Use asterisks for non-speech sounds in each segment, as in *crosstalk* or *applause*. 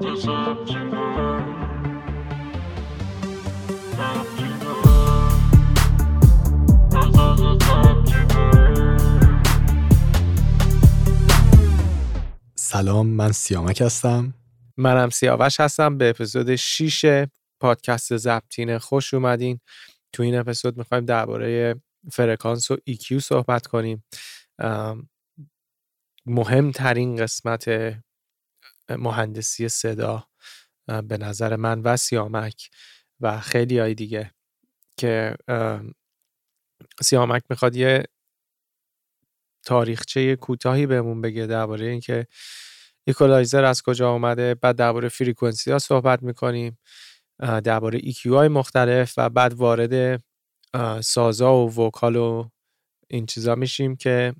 سلام من سیامک هستم. منم سیاوش هستم. به اپیزود 6 پادکست زبطین خوش اومدین. تو این اپیزود می‌خوایم درباره فرکانس و EQ صحبت کنیم. مهمترین قسمت مهندسی صدا به نظر من و سیامک و خیلی های دیگه که سیامک می‌خواد یه تاریخچه کوتاهی بهمون بگه درباره اینکه ایکولایزر از کجا آمده بعد درباره frequency ها صحبت می‌کنیم درباره EQ های مختلف و بعد وارد سازا و vocal و این چیزا میشیم که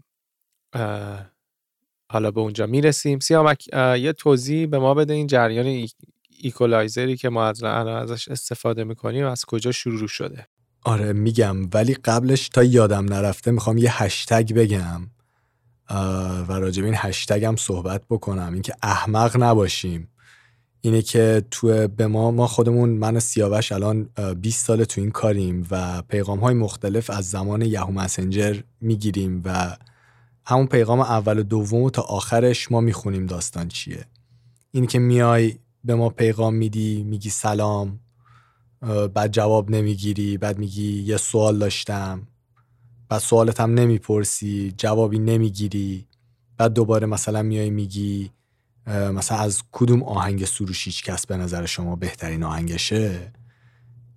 حالا به اونجا می‌رسیم. سیامک یه توضیح به ما بده این جریان ایکولایزری که ما از ازش استفاده می‌کنیم از کجا شروع شده؟ آره میگم. ولی قبلش تا یادم نرفته می‌خوام یه هشتگ بگم. و راجب این هشتگ هم صحبت بکنم. اینکه احمق نباشیم. اینه که تو به ما ما خودمون من سیاوش الان 20 سال تو این کاریم و پیغام های مختلف از زمان یهو مسنجر می‌گیریم و همون پیغام اول و دوم تا آخرش ما می‌خونیم داستان چیه. این که میای به ما پیغام میدی میگی سلام بعد جواب نمی‌گیری بعد میگی یه سوال داشتم. بعد سوالت هم نمی‌پرسی جوابی نمی‌گیری. بعد دوباره مثلا میای میگی مثلا از کدوم آهنگ سروش هیچ کس به نظر شما بهترین آهنگشه؟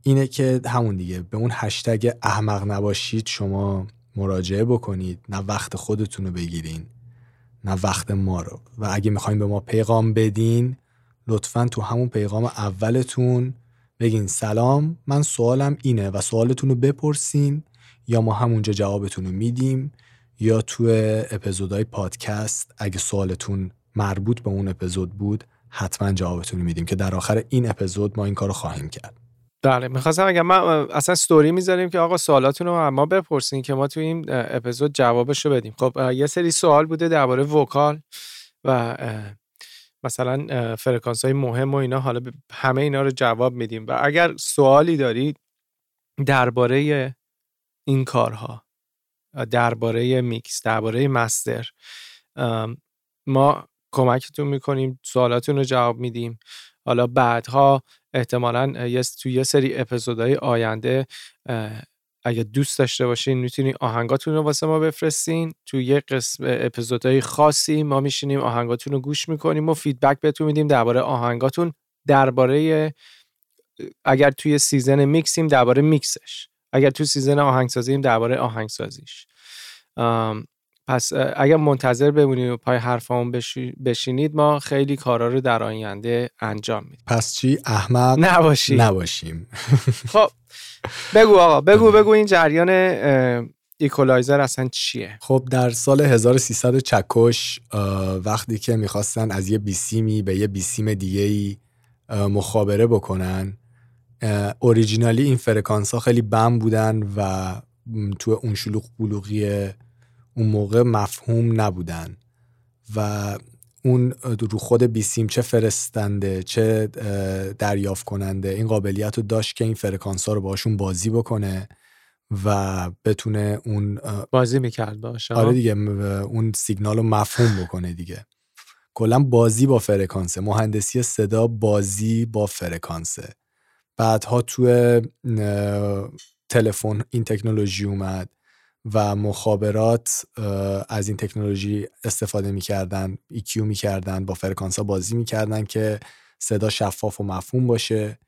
اینه که همون دیگه به اون هشتگ احمق نباشید شما مراجعه بکنید. نه وقت خودتون رو بگیرین. نه وقت ما رو. و اگه می‌خواین به ما پیغام بدین لطفا تو همون پیغام اولتون بگین سلام من سوالم اینه و سوالتون رو بپرسین یا ما همونجا جوابتون رو میدیم یا تو اپیزودهای پادکست اگه سوالتون مربوط به اون اپیزود بود حتما جوابتون رو میدیم که در آخر این اپیزود ما این کار رو خواهیم کرد. بله اینستاگراممون اصلا ستوری می‌ذاریم که آقا سوالاتون رو ما بپرسین که ما تو این اپیزود جوابش رو بدیم. خب یه سری سوال بوده درباره vocal و مثلا فرکانس های مهم و اینا. حالا همه اینا رو جواب میدیم. و اگر سوالی دارید درباره این کارها درباره میکس درباره master ما کمکتون می‌کنیم سوالاتون رو جواب میدیم. حالا بعدها احتمالا یه تو یه سری اپیزودهای آینده اگه دوست داشته باشین می‌تونین آهنگاتون رو واسه ما بفرستین. تو یه قسم اپیزودهای خاصی ما میشینیم آهنگاتون رو گوش می‌کنیم و feedback بهتون میدیم درباره آهنگاتون درباره اگر توی season mix یم درباره میکسش. اگر تو season آهنگسازیم درباره آهنگسازیش. پس اگر منتظر بمونید و پای حرفامون بشینید ما خیلی کارا رو در آینده انجام میدیم. پس چی؟ احمد نباشیم نباشیم. *laughs* خب بگو آقا بگو بگو. این جریان ایکولایزر اصلا چیه؟ خب در سال 1300 چکش وقتی که می‌خواستن از یه بیسیمی به یه بیسیم دیگه ای مخابره بکنن originally این فرکانس ها خیلی بم بودن و تو اون شلوغ بلوغی اون موقع مفهوم نبودن و اون رو خود بیسیم چه فرستنده چه دریافت کننده این قابلیت رو داشت که این فرکانس ها رو باشون بازی بکنه و بتونه اون بازی می‌کرد باشه آره دیگه اون سیگنال رو مفهوم بکنه دیگه. کلا بازی با فرکانسه مهندسی صدا بازی با فرکانسه. بعدها تو تلفن این تکنولوژی اومد. و مخابرات از این تکنولوژی استفاده می‌کردن EQ می‌کردن با فرکانس ها بازی می‌کردن که صدا شفاف و مفهوم باشه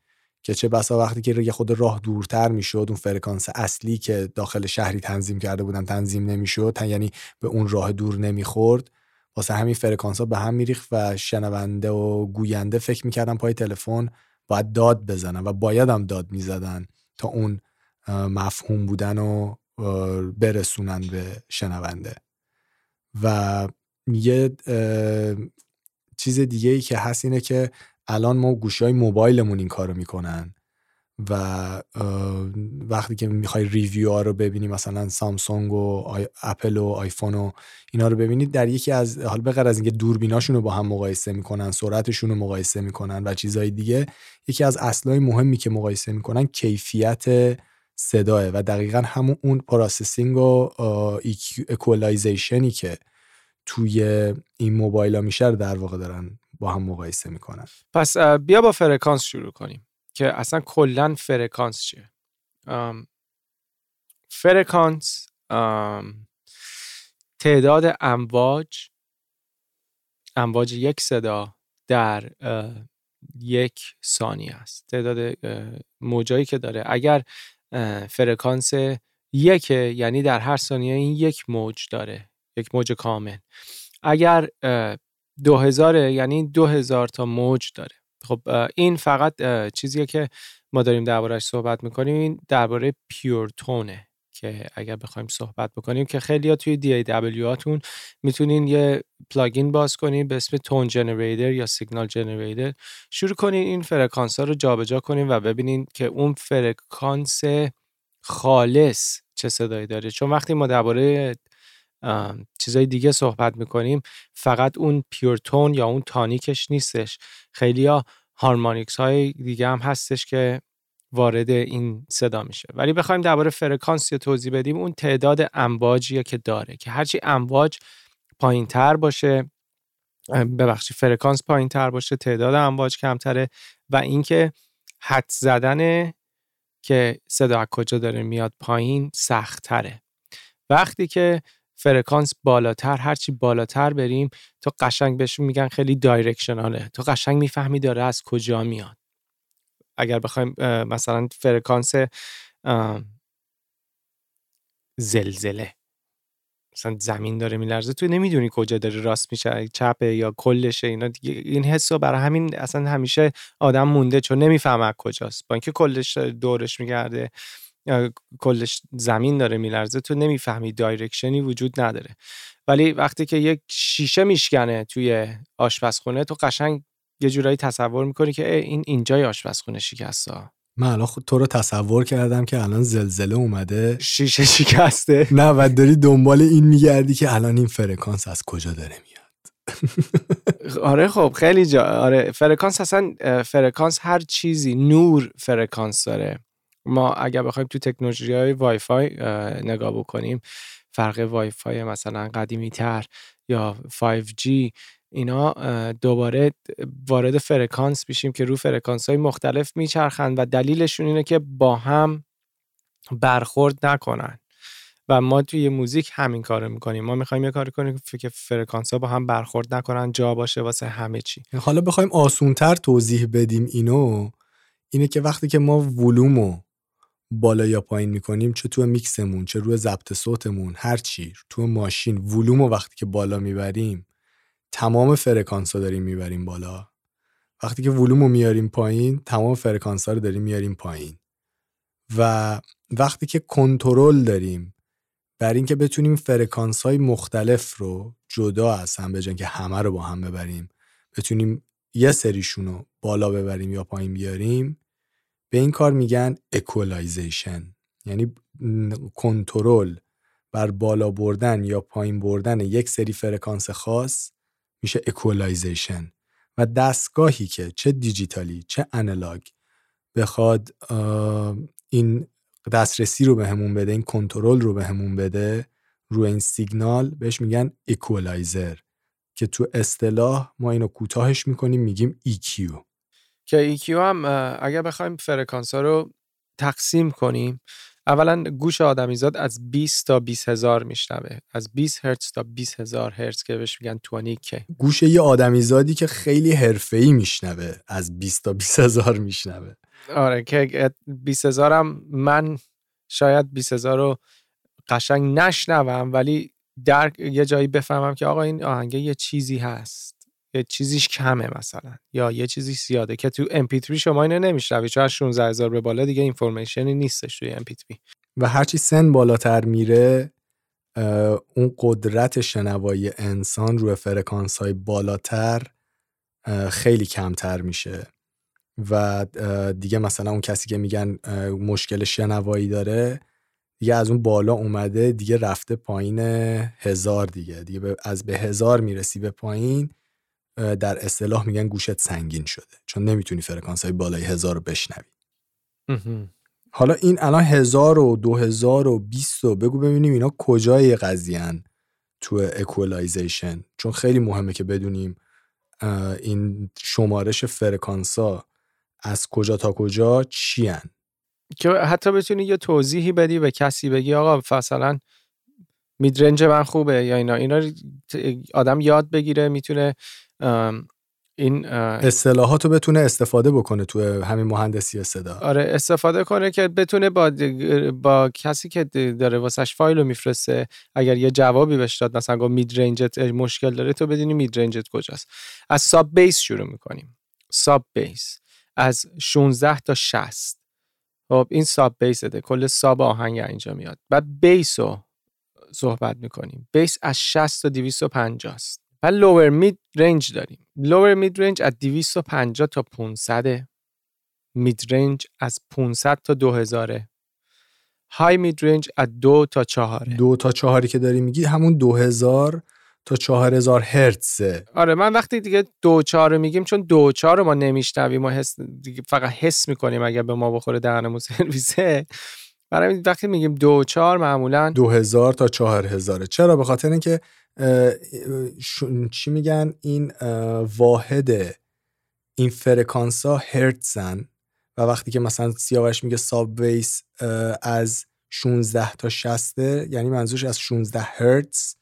که چه بسا وقتی که یه خود راه دورتر می‌شد اون فرکانس اصلی که داخل شهری تنظیم کرده بودن تنظیم نمی‌شد یعنی به اون راه دور نمی‌خورد. واسه همین فرکانس ها به هم میریخت و شنونده و گوینده فکر می‌کردن پای تلفن باید داد بزنن و باید هم داد می‌زدن تا اون مفهوم بودن و برسونن به شنونده. و یه چیز دیگه ای که هست اینه که الان ما گوشی های موبایلمون این کارو می‌کنن و وقتی که می‌خوای ریویو ها رو ببینی مثلا سامسونگ و اپل و آیفون و اینا رو ببینید در یکی از حال بغیر از اینکه دوربیناشون رو با هم مقایسه می‌کنن سرعتشون رو مقایسه می‌کنن و چیزهای دیگه یکی از اصلای مهمی که مقایسه می‌کنن کیفیت صداه و دقیقا همون اون processing و equalization ی که توی این موبایل ها میشه در واقع دارن با هم مقایسه می‌کنن. پس بیا با فرکانس شروع کنیم که اصلا کلا فرکانس چیه؟ فرکانس تعداد امواج امواج یک صدا در یک ثانیه است. تعداد موجایی که داره. اگر فرکانس یک یعنی در هر ثانیه این یک موج داره یک موج کامل. اگر دو هزاره یعنی دو هزار تا موج داره. خب این فقط چیزیه که ما داریم دربارهش صحبت می‌کنیم این درباره پیور تونه که اگر بخوایم صحبت بکنیم که خیلی ها توی دی دبلیو هاتون می‌تونین یه plugin باز کنین به اسم tone generator یا signal generator شروع کنین این فرکانس ها رو جابجا کنین و ببینین که اون فرکانس خالص چه صدایی داره. چون وقتی ما درباره چیزای دیگه صحبت می‌کنیم فقط اون pure tone یا اون tonic ش نیستش. خیلی ها harmonics های دیگه هم هستش که وارد این صدا میشه. ولی بخوایم درباره فرکانس یا توضیح بدیم اون تعداد امواجیه که داره که هرچی امواج پایین تر باشه ببخشید فرکانس پایین تر باشه تعداد امواج کمتره و اینکه حد زدن که صدا کجا داره میاد پایین سخت تره وقتی که فرکانس بالاتر هرچی بالاتر بریم تو قشنگ بهشون میگن خیلی directional ه تو قشنگ می‌فهمی داره از کجا میاد. اگر بخوایم مثلا فرکانس زلزله. مثلا زمین داره میلرزه. تو نمی‌دونی کجا داره راست میشه چپه یا کلشه اینا دیگه این حس برای همین اصلا همیشه آدم مونده چون نمی‌فهمه کجاست. با اینکه کلش دورش میگرده کلش زمین داره میلرزه تو نمی‌فهمی دایرکشنی وجود نداره. ولی وقتی که یک شیشه میشکنه توی آشپزخونه تو قشنگ یه جورایی تصور می‌کنی که این اینجای آشپزخونه شکسته. من الان خود تو رو تصور کردم که الان زلزله اومده. شیشه شکسته. *laughs* نه و داری دنبال این میگردی که الان این فرکانس از کجا داره میاد. *laughs* آره خب خیلی جا آره فرکانس اصلا فرکانس هر چیزی نور فرکانس داره. ما اگر بخوایم تو تکنولوژی های وای فای نگاه بکنیم فرق وای فای مثلا قدیمی تر یا 5G اینا دوباره وارد فرکانس میشیم که رو فرکانس های مختلف میچرخند و دلیلشون اینه که با هم برخورد نکنن. و ما توی موزیک همین کارو می‌کنیم. ما می‌خوایم یه کاری کنیم که فرکانس ها با هم برخورد نکنن جا باشه واسه همه چی. حالا بخوایم آسونتر توضیح بدیم اینو اینه که وقتی که ما ولومو بالا یا پایین می‌کنیم چه تو میکسمون چه روی ضبط صوتمون هر چی تو ماشین ولوم و وقتی که بالا می‌بریم تمام فرکانس ها داریم می‌بریم بالا. وقتی که ولوم رو میاریم پایین تمام فرکانس ها رو داریم میاریم پایین. و وقتی که کنترل داریم بر اینکه بتونیم فرکانس های مختلف رو جدا از هم بجن که همه رو با هم ببریم بتونیم یه سریشون رو بالا ببریم یا پایین بیاریم به این کار میگن equalization یعنی کنترل بر بالا بردن یا پایین بردن یک سری فرکانس خاص میشه equalization و دستگاهی که چه دیجیتالی چه analog بخواد این دسترسی رو بهمون به بده این کنترل رو بهمون به بده روی این سیگنال بهش میگن اکولایزر که تو اصطلاح ما اینو کوتاهش می‌کنیم میگیم EQ که EQ هم اگر بخوایم فرکانس ها رو تقسیم کنیم اولا گوش آدمیزاد از 20 تا 20 هزار میشنوه. از 20 هرتز تا 20 هزار هرتز که بهش میگن 20 که گوش یه آدمیزادی که خیلی حرفه‌ای میشنوه. از 20 تا 20 هزار میشنوه. آره که 20 هزار هم من شاید 20 هزار رو قشنگ نشنوم ولی در یه جایی بفهمم که آقا این آهنگه یه چیزی هست. یه چیزیش کمه مثلا. یا یه چیزی زیاده که تو MP3 شما اینو نمیشنوی. چون از 16 هزار به بالا دیگه اینفورمیشنی نیستش توی MP3 و هرچی سن بالاتر میره اون قدرت شنوایی انسان روی فرکانس های بالاتر خیلی کمتر میشه. و دیگه مثلا اون کسی که میگن مشکل شنوایی داره دیگه از اون بالا اومده دیگه رفته پایین هزار دیگه. دیگه از به هزار می‌رسی به پایین در اصطلاح میگن گوشت سنگین شده. چون نمی‌تونی فرکانس های بالای هزار رو بشنوی. حالا این الان هزار و دو هزار و بیست و بگو ببینیم اینا کجای قضیه تو equalization چون خیلی مهمه که بدونیم این شمارش فرکانسا از کجا تا کجا چی هن؟ که حتی بتونی یه توضیحی بدی به کسی بگی آقا مثلا mid range من خوبه یا اینا. اینا آدم یاد بگیره می‌تونه این اصطلاحات رو بتونه استفاده بکنه تو همین مهندسی صدا. آره استفاده کنه که بتونه با با کسی که داره واسش فایل رو میفرسته اگر یه جوابی بهش داد مثلا گفت mid range ت مشکل داره تو بدونی mid range ت کجاست. از sub bass شروع می‌کنیم. sub bass از 16 تا 60 خب این sub bass ه کل sub آهنگ اینجا میاد. بعد bass رو صحبت می‌کنیم. bass از 60 تا 250 است و lower mid range داریم. lower mid range از 250 تا 500 مید رنج از 500 تا 2000 های مید رنج از 2 تا 4 2 تا 4 که داری میگی همون 2000 تا 4000 هرتزه. آره من وقتی دیگه دو چهار رو میگیم چون دو چهار رو ما نمیشنویم و حس دیگه فقط حس می‌کنیم اگر به ما بخوره دهنمون سرویسه. برای وقتی میگیم دو چهار معمولا دو هزار تا چهار هزاره چرا؟ به خاطر اینکه چی میگن؟ این واحد این فرکانس ها هرتزن و وقتی که مثلا سیاوش میگه ساب ویس از 16 تا 60 یعنی منظورش از 16 هرتز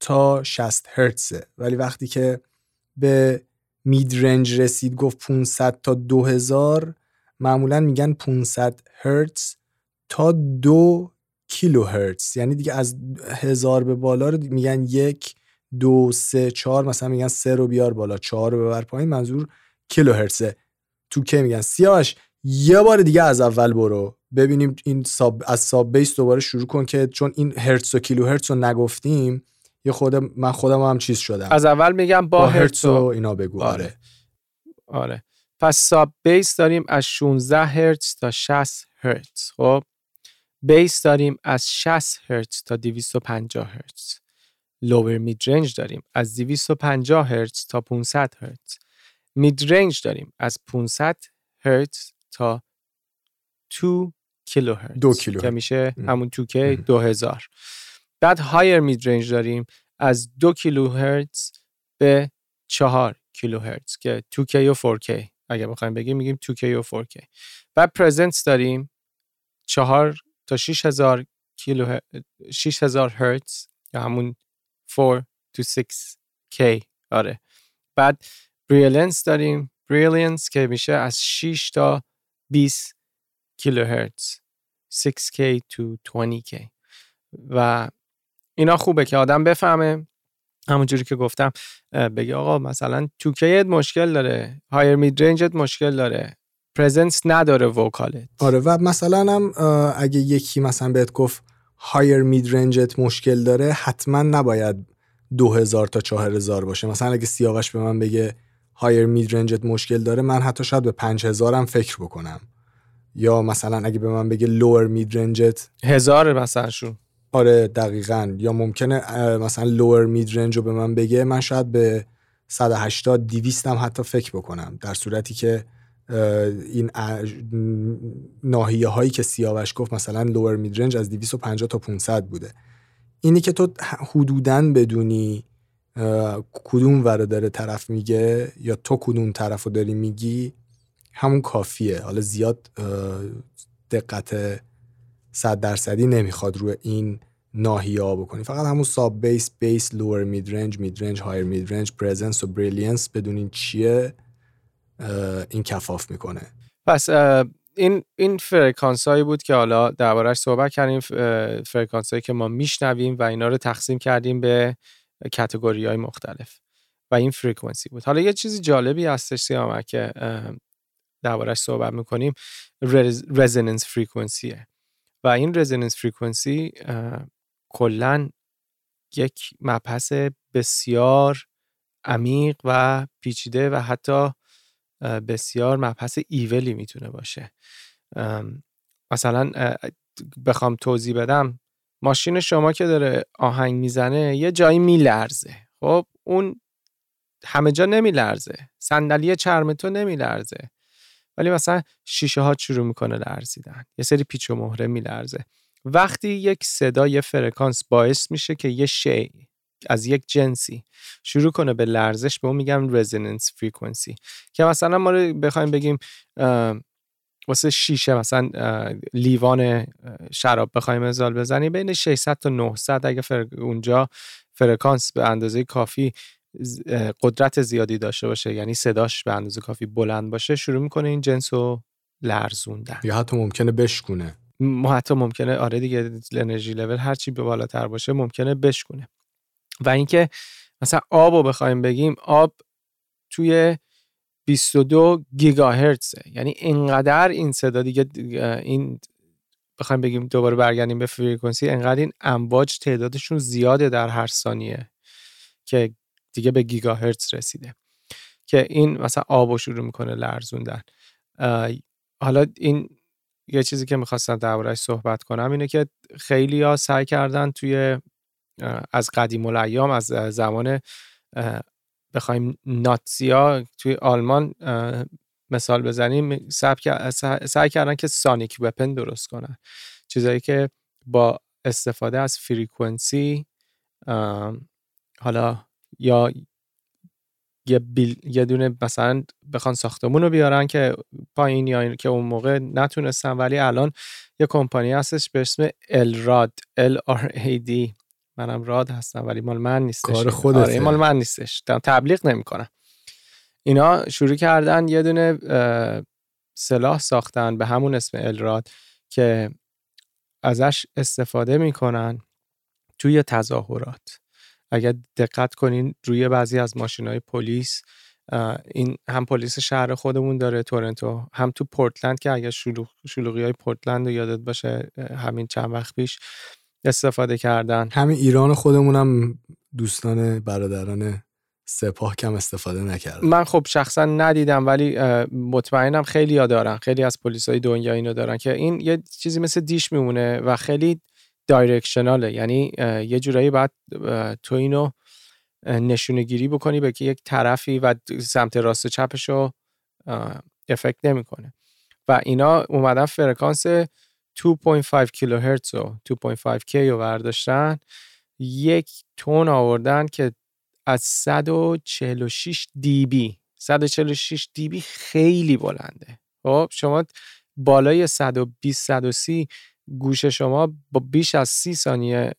تا 60 هرتزه. ولی وقتی که به مید رنج رسید گفت 500 تا 2000 معمولا میگن 500 هرتز تا دو کیلو هرتز یعنی دیگه از هزار به بالا رو میگن یک دو سه چهار مثلا میگن سه رو بیار بالا چهار رو ببر پایین منظور کیلو هرتزه تو که میگن؟ سیاوش یه بار دیگه از اول برو. ببینیم این ساب از ساب بیس دوباره شروع کن که چون این هرتز و کیلو هرتز رو نگفتیم یه خود من خودم هم چیز شدم. از اول میگم با, با هرتز و اینا بگو. آره. آره. آره. پس ساب بیس داریم از 16 هرتز تا 60 هرتز. خب؟ بیس داریم از 60 هرتز تا 250 هرتز. لوور مید رنج داریم از 250 هرتز تا 500 هرتز. مید رنج داریم از 500 هرتز تا 2 کیلو هرتز دو کیلو که میشه همون 2K 2000 بعد هایر مید رنج داریم از 2 کیلو هرتز به 4 کیلو هرتز که 2K و 4K اگه بخوایم بگیم میگیم 2K و 4K بعد پرزنتس داریم 4 تا 6000 کیلو 6000 هرتز یا همون 4 to 6K آره. بعد brilliance داریم. brilliance که میشه از 6 تا 20 کیلو هرتز. 6K to 20K و اینا خوبه که آدم بفهمه. همونجوری که گفتم بگه آقا مثلا 2K مشکل داره. higher mid range ت مشکل داره. presence نداره vocal ت آره و مثلا هم اگه یکی مثلا بهت گفت higher mid range ت مشکل داره حتما نباید 2000 تا 4000 باشه. مثلا اگه سیاوش به من بگه higher mid range ت مشکل داره من حتی شاید به 5000 هم فکر بکنم. یا مثلا اگه به من بگه lower mid range ت هزار مثلا شو. آره دقیقا. یا ممکنه مثلا lower mid range رو به من بگه من شاید به 180 200 هم حتی فکر بکنم. در صورتی که این ناحیه هایی که سیاوش گفت مثلا لور میدرنج از 250 تا 500 بوده. اینی که تو حدودا بدونی کدوم ور داره طرف میگه یا تو کدوم طرف رو داری میگی همون کافیه. حالا زیاد دقت صد درصدی نمی‌خواد روی این ناحیه ها بکنی. فقط همون sub bass، bass، lower mid range، mid range، higher mid range، presence و brilliance بدونین چیه. این کفاف می‌کنه. پس این این فرکانس هایی بود که حالا دربارهش صحبت کردیم فرکانس هایی که ما میشنویم و اینا رو تقسیم کردیم به category های مختلف و این فرکانسی بود. حالا یه چیزی جالبی هستش سیامک که دربارهش صحبت می‌کنیم رزوننس فرکانسیه و این رزوننس فرکانسی کلا یک مبحث بسیار عمیق و پیچیده و حتی بسیار مبحث ایولی می‌تونه باشه. مثلا بخوام توضیح بدم. ماشین شما که داره آهنگ می‌زنه یه جایی میلرزه. خب اون همه جا نمیلرزه. صندلی چرم تو نمیلرزه. ولی مثلا شیشه ها شروع می‌کنه لرزیدن. یه سری پیچ و مهره میلرزه. وقتی یک صدا یه فرکانس باعث میشه که یه شی از یک جنسی. شروع کنه به لرزش به اون میگم resonance frequency که مثلا ما رو بخوایم بگیم واسه شیشه مثلا لیوان شراب بخوایم مثال بزنیم بین 600 تا 900 اگه اونجا فرکانس به اندازه کافی قدرت زیادی داشته باشه یعنی صداش به اندازه کافی بلند باشه شروع می‌کنه این جنس رو لرزوندن. یا حتی ممکنه بشکونه. ما حتی ممکنه آره دیگه انرژی لول هرچی به بالاتر باشه ممکنه بشکونه. اینکه مثلا آب رو بخوایم بگیم آب توی 22 گیگاهرتزه. یعنی اینقدر این صدا دیگه این بخوایم بگیم دوباره برگردیم به فریکونسی انقدر این امواج تعدادشون زیاده در هر ثانیه که دیگه به گیگاهرتز رسیده. که این مثلا آب شروع می‌کنه لرزوندن. حالا این یه چیزی که می‌خواستم دربارهش صحبت کنم اینه که خیلی ها سعی کردن توی از قدیم الایام از زمان بخوایم ناتزیا توی آلمان مثال بزنیم سعی کردن که سانیک وپن درست کنن. چیزایی که با استفاده از فریکونسی حالا یا یه, بیل، یه دونه مثلا بخوان ساختمون رو بیارن که پایین یا که اون موقع نتونستن ولی الان یه کمپانی هستش به اسم الراد ال آر ای دی منم راد هستم ولی مال من نیستش. کار خودته. آره مال من نیستش. تبلیغ نمی‌کنم. اینا شروع کردن یه دونه سلاح ساختن به همون اسم الراد که ازش استفاده می‌کنن توی تظاهرات. اگر دقت کنین روی بعضی از ماشین های پلیس این هم پلیس شهر خودمون داره تورنتو هم تو پورتلند که اگر شلوغ شلوغی های پورتلند رو یادت باشه همین چند وقت پیش استفاده کردن. همین ایران خودمون هم دوستان برادران سپاه کم استفاده نکردن. من خب شخصا ندیدم ولی مطمئنم خیلی ها دارن. خیلی از پلیس های دنیا اینو دارن که این یه چیزی مثل دیش میمونه و خیلی دایرکشناله یعنی یه جورایی باید تو اینو نشونه گیری بکنی به که یک طرفی و سمت راست چپش رو افکت نمی‌کنه. و اینا اومدن فرکانس 2.5 کیلوهرتز و 2.5 کی رو برداشتن. یک تون آوردن که از 146 دی بی. 146 دی بی خیلی بلنده. خب شما بالای 120 130 گوش شما با بیش از 30 ثانیه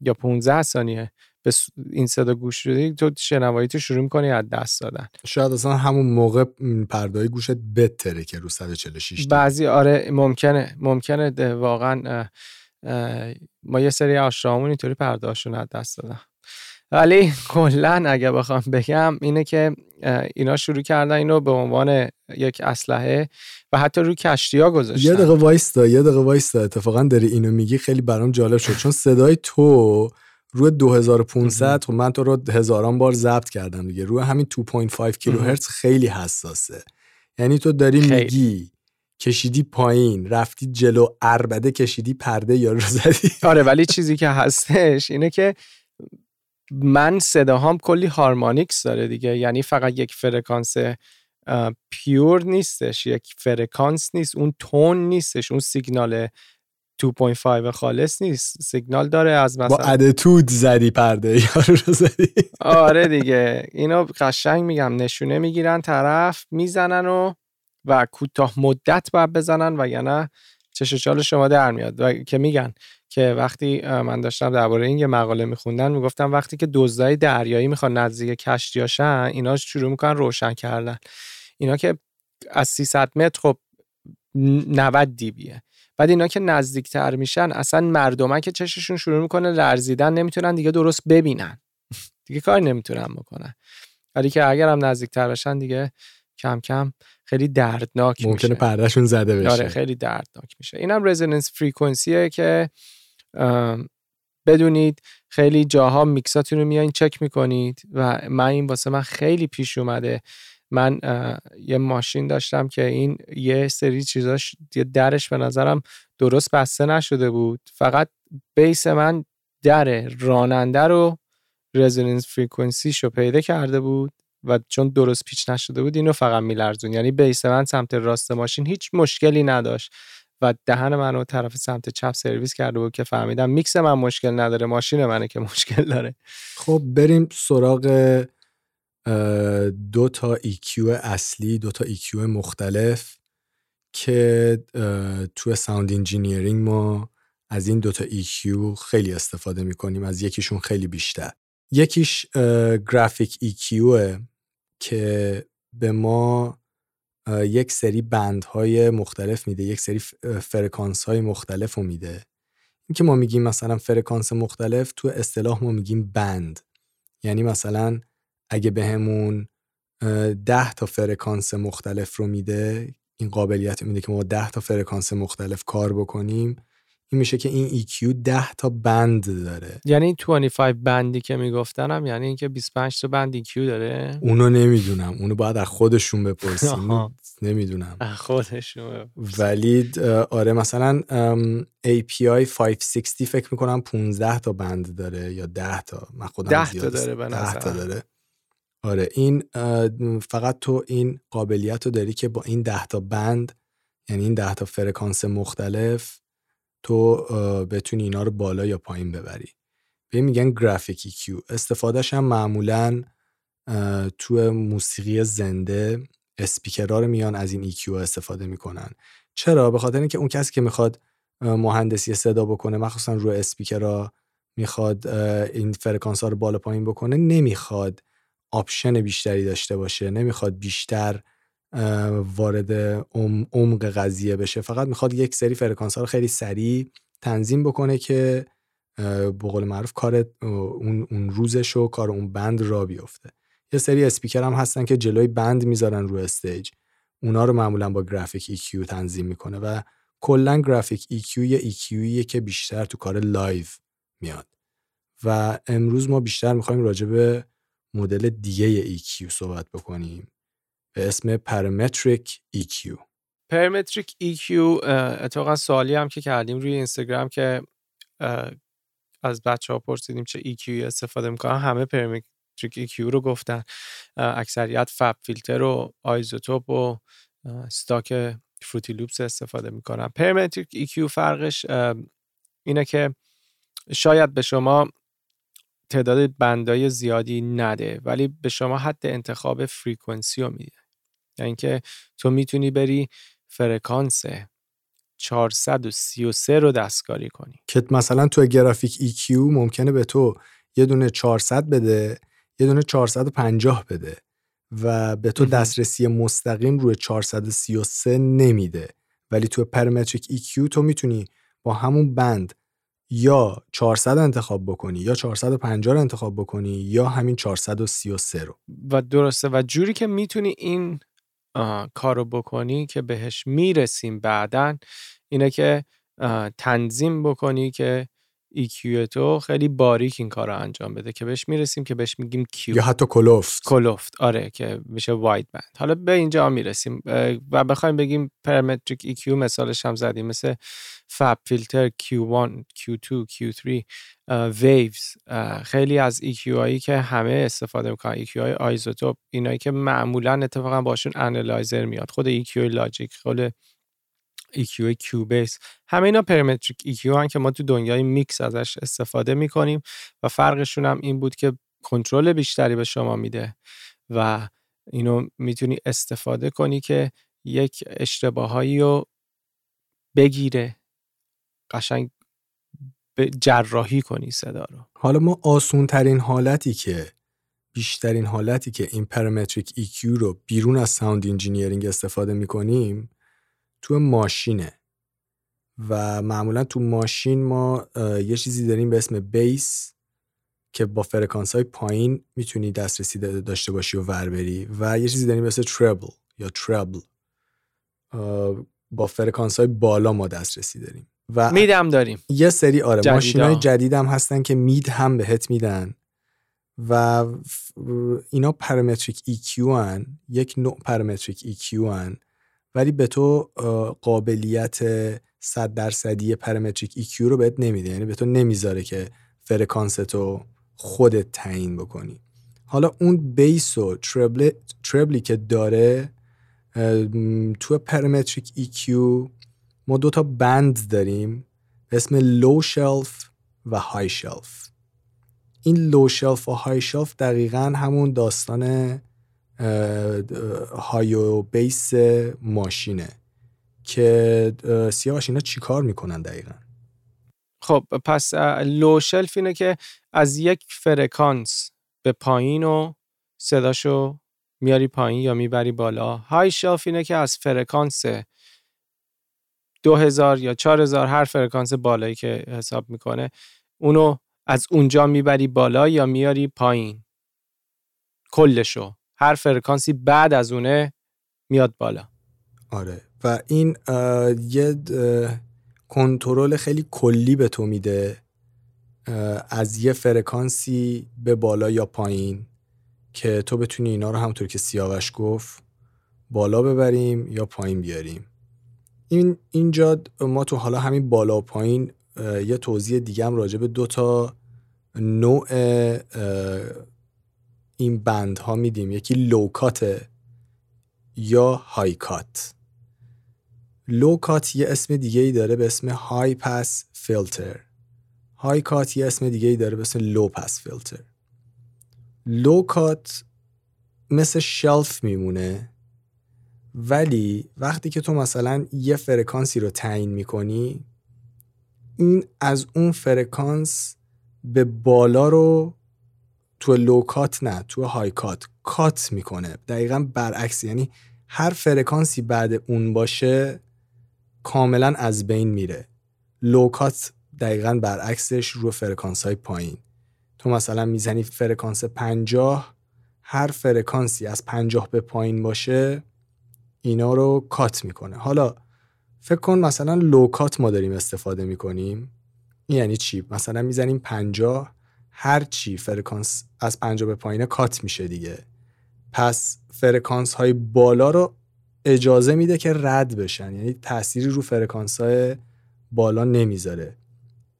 یا 15 ثانیه به این صدا گوش شدی تو شنوایی تو شروع می‌کنی از دست دادن. شاید اصلا همون موقع پردای گوشت بتره که رو 146 بعضی آره ممکنه ممکنه واقعا ما یه سری آشرامون اینطوری پرداشون از دست دادن. ولی کلا اگه بخوام بگم اینه که اینا شروع کردن اینو به عنوان یک اسلحه و حتی روی کشتی ها گذاشتن. یه دقیقه وایستا یه دقیقه وایستا. اتفاقا داری اینو میگی خیلی برام جالب شد. چون صدای تو روی 2500 خب من تو رو هزاران بار ضبط کردم دیگه. روی همین 2.5 کیلوهرتز خیلی حساسه. یعنی تو داری خیلی. میگی کشیدی پایین رفتی جلو اربده کشیدی پرده یا رو زدی. *laughs* آره ولی چیزی که هستش اینه که من صداهام کلی هارمونیکس داره دیگه. یعنی فقط یک فرکانس پیور نیستش یک فرکانس نیست اون تون نیستش اون سیگنال 2.5 خالص نیست. سیگنال داره از مثلا با ادتود زدی پرده یارو رو زدی. آره دیگه. اینو قشنگ میگم نشونه می‌گیرن طرف می‌زنن و و کوتاه مدت باید بزنن و یا نه چش چال شما در میاد. و که میگن که وقتی من داشتم درباره این یه مقاله میخوندن می‌گفتم وقتی که دزدای دریایی می‌خوان نزدیک کشتیاشن اینا شروع می‌کنن روشن کردن. اینا که از 300 متر خب 90 دیبیه. بعد اینا که نزدیکتر میشن اصلا مردمه که چششون شروع می‌کنه لرزیدن نمی‌تونن دیگه درست ببینن. دیگه کار نمی‌تونن بکنن. ولی که اگر هم نزدیکتر بشن دیگه کم کم خیلی دردناک ممکنه میشه. ممکنه پردهشون زده بشه. آره خیلی دردناک میشه. اینم رزوننس فریکونسیه که بدونید خیلی جاها میکساتون رو میایین چک می‌کنید و من این واسه من خیلی پیش اومده من یه ماشین داشتم که این یه سری چیزاش یه درش به نظرم درست بسته نشده بود. فقط بیس من در راننده رو resonance frequency ش رو پیدا کرده بود و چون درست پیچ نشده بود اینو فقط میلرزوند. یعنی bass من سمت راست ماشین هیچ مشکلی نداشت و دهن منو طرف سمت چپ سرویس کرده بود که فهمیدم میکس من مشکل نداره ماشین منه که مشکل داره. خب بریم سراغ دو تا EQ اصلی دو تا EQ مختلف که تو sound engineering ما از این دوتا EQ خیلی استفاده می‌کنیم. از یکیشون خیلی بیشتر. یکیش graphic EQ که به ما یک سری band های مختلف میده یک سری فرکانس های مختلف رو میده. این که ما میگیم مثلا فرکانس مختلف تو اصطلاح ما میگیم band. یعنی مثلا اگه بهمون به ده تا فرکانس مختلف رو میده این قابلیت میده که ما ده تا فرکانس مختلف کار بکنیم این میشه که این EQ 10 تا بند داره. یعنی 25 بندی که میگفتنم یعنی اینکه 25 تا بند EQ داره؟ اونو نمی‌دونم. اونو باید از خودشون بپرسیم. نمی‌دونم. خودشون ولی آره مثلا API 560 فکر می‌کنم 15 تا بند داره یا 10 تا. من خودم 10 تا داره به 10 تا داره. آره این فقط تو این قابلیت رو داری که با این 10 تا بند یعنی این 10 تا فرکانس مختلف تو بتونی اینا رو بالا یا پایین ببری. به میگن graphic EQ استفادهش هم معمولا تو موسیقی زنده اسپیکرها رو میان از این EQ استفاده می‌کنن. چرا؟ به خاطر اینکه اون کسی که می‌خواد مهندسی صدا بکنه مخصوصا روی اسپیکرها می‌خواد این فرکانس ها رو بالا پایین بکنه نمی‌خواد آپشن بیشتری داشته باشه نمی‌خواد بیشتر وارد عمق قضیه بشه. فقط می‌خواد یک سری فرکانس ها رو خیلی سریع تنظیم بکنه که به قول معروف کار اون, روزش و کار اون band را بیفته. یه سری اسپیکر هم هستن که جلوی band می‌ذارن رو stage. اونا رو معمولا با graphic EQ تنظیم می‌کنه و کلا graphic EQ یه EQ که بیشتر تو کار live میاد. و امروز ما بیشتر می‌خوایم راجع به مدل دیگه EQ صحبت بکنیم. به اسم پرامتریک EQ پرامتریک EQ اتفاقا سوالی هم که کردیم روی اینستاگرام که از بچه ها پرسیدیم چه EQ استفاده می‌کنن همه پرامتریک EQ رو گفتن. اکثریت فب فیلتر و آیزوتوپ و استاک فروتی لوپس استفاده می‌کنن. پرامتریک EQ فرقش اینه که شاید به شما تعداد بندای زیادی نده ولی به شما حد انتخاب فریکونسی رو میده. یعنی اینکه تو می‌تونی بری فرکانس 433 رو دستکاری کنی. که مثلا تو گرافیک EQ ممکنه به تو یه دونه 400 بده یه دونه 450 بده و به تو دسترسی مستقیم روی 433 نمیده. ولی تو پرامتریک EQ تو می‌تونی با همون بند یا 400 انتخاب بکنی یا 450 رو انتخاب بکنی یا همین 433 رو. و درسته. و جوری که می‌تونی این کارو بکنی که بهش می‌رسیم بعدا اینه که تنظیم بکنی که EQ تو خیلی باریک این کار رو انجام بده که بهش می‌رسیم که بهش میگیم Q. یا حتی کلوفت کلوفت آره که میشه واید بند حالا به اینجا می‌رسیم. و بخوایم بگیم parametric EQ مثالش هم زدیم مثل FabFilter Q1 Q2 Q3 Waves خیلی از EQ هایی که همه استفاده می‌کنن. EQ های iZotope اینایی که معمولا اتفاقا باشون analyzer میاد. خود EQ Logic خود EQ Cubase. همه اینا parametric EQ هن که ما تو دنیای میکس ازش استفاده می‌کنیم و فرقشون هم این بود که کنترل بیشتری به شما میده و اینو می‌تونی استفاده کنی که یک اشتباهایی رو بگیره قشنگ جراحی کنی صدا رو. حالا ما آسون ترین حالتی که بیشترین حالتی که این parametric EQ رو بیرون از sound engineering استفاده می‌کنیم تو ماشینه. و معمولا تو ماشین ما یه چیزی داریم به اسم bass که با فرکانس های پایین می‌تونی دسترسی داشته باشی و ور بری و یه چیزی داریم به اسم treble یا treble با فرکانس های بالا ما دسترسی داریم. و میدم داریم. یه سری آره ماشین های جدید هم هستن که mid هم بهت میدن. و اینا parametric EQ هن یک نوع parametric EQ هن ولی به تو قابلیت صد درصدی parametric EQ رو بهت نمیده. یعنی به تو نمی‌ذاره که فرکانس تو خودت تعیین بکنی. حالا اون bass و treble ی که داره تو parametric EQ ما دو تا band داریم. اسم low shelf و high shelf این low shelf و high shelf دقیقا همون داستان high و bass ماشینه که سیاوش اینا چیکار می‌کنن دقیقا؟ خب پس low shelf اینه که از یک فرکانس به پایین و صداشو میاری پایین یا می‌بری بالا. high shelf اینه که از فرکانس 2000 یا 4000 هر فرکانس بالایی که حساب می‌کنه اونو از اونجا می‌بری بالا یا میاری پایین. کلشو. هر فرکانسی بعد از اونه میاد بالا. آره. و این یه کنترل خیلی کلی به تو میده از یه فرکانسی به بالا یا پایین که تو بتونی اینا رو همونطور که سیاوش گفت بالا ببریم یا پایین بیاریم. این اینجا ما تو حالا همین بالا و پایین یه توضیح دیگه هم راجع به دو تا نوع این band ها میدیم. یکی low cut یا high cut. low cut یه اسم دیگه ای داره به اسم high pass filter. high cut یه اسم دیگه ای داره به اسم low pass filter. low cut مثل shelf میمونه ولی وقتی که تو مثلا یه فرکانسی رو تعیین می‌کنی این از اون فرکانس به بالا رو تو low cut نه تو high cut کات می‌کنه. دقیقا برعکس یعنی هر فرکانسی بعد اون باشه کاملا از بین میره. low cut دقیقا برعکسش رو فرکانس های پایین. تو مثلا می‌زنی فرکانس پنجاه هر فرکانسی از پنجاه به پایین باشه اینا رو کات می‌کنه. حالا فکر کن مثلا low cut ما داریم استفاده می‌کنیم. یعنی چی؟ مثلا می‌زنیم پنجاه هر چی فرکانس از پنجاه به پایین کات میشه دیگه. پس فرکانس های بالا رو اجازه میده که رد بشن. یعنی تأثیری رو فرکانس های بالا نمی‌ذاره.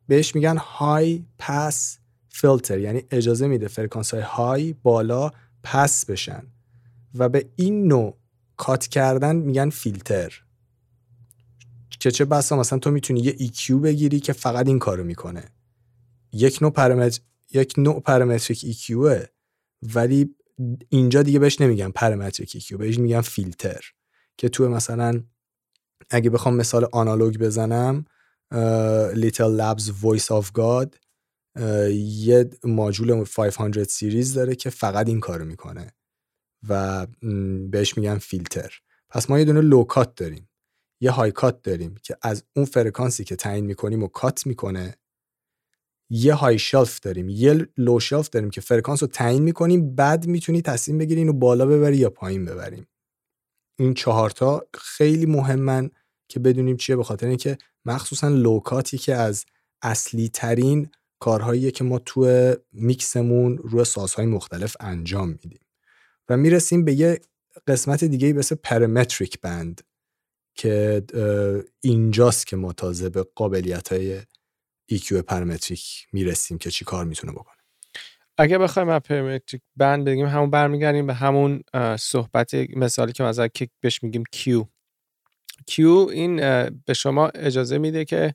بهش میگن high pass filter یعنی اجازه میده فرکانس های high بالا pass بشن. و به این نوع کات کردن میگن فیلتر. که چه بسا مثلا تو می‌تونی یه EQ بگیری که فقط این کارو می‌کنه. یک نوع پرامتر یک نوع پرامتریک EQ ولی اینجا دیگه بهش نمیگن پرامتریک EQ بهش میگن فیلتر. که تو مثلا اگه بخوام مثال آنالوگ بزنم Little Labs Voice of God یه ماجول 500 سیریز داره که فقط این کارو می‌کنه و بهش میگن فیلتر. پس ما یه دونه low cut داریم. یه high cut داریم که از اون فرکانسی که تعیین می‌کنیم و کات می‌کنه یه high shelf داریم یه low shelf داریم که فرکانس رو تعیین می‌کنیم بعد می‌تونی تصمیم بگیری اینو بالا ببری یا پایین ببریم. این چهارتا خیلی مهمن که بدونیم چیه به خاطر اینکه مخصوصا low cut ی که از اصلی ترین کارهایی که ما تو میکسمون روی سازهای مختلف انجام میدیم. و می‌رسیم به یه قسمت دیگه به پرامتریک بند که اینجاست که ما تازه به قابلیت های EQ پرامتریک می‌رسیم که چی کار می‌تونه بکنه. اگه بخوایم از پرامتریک بند بگیم همون برمیگردیم به همون صحبت مثالی که مثلا که بهش میگیم Q. Q این به شما اجازه میده که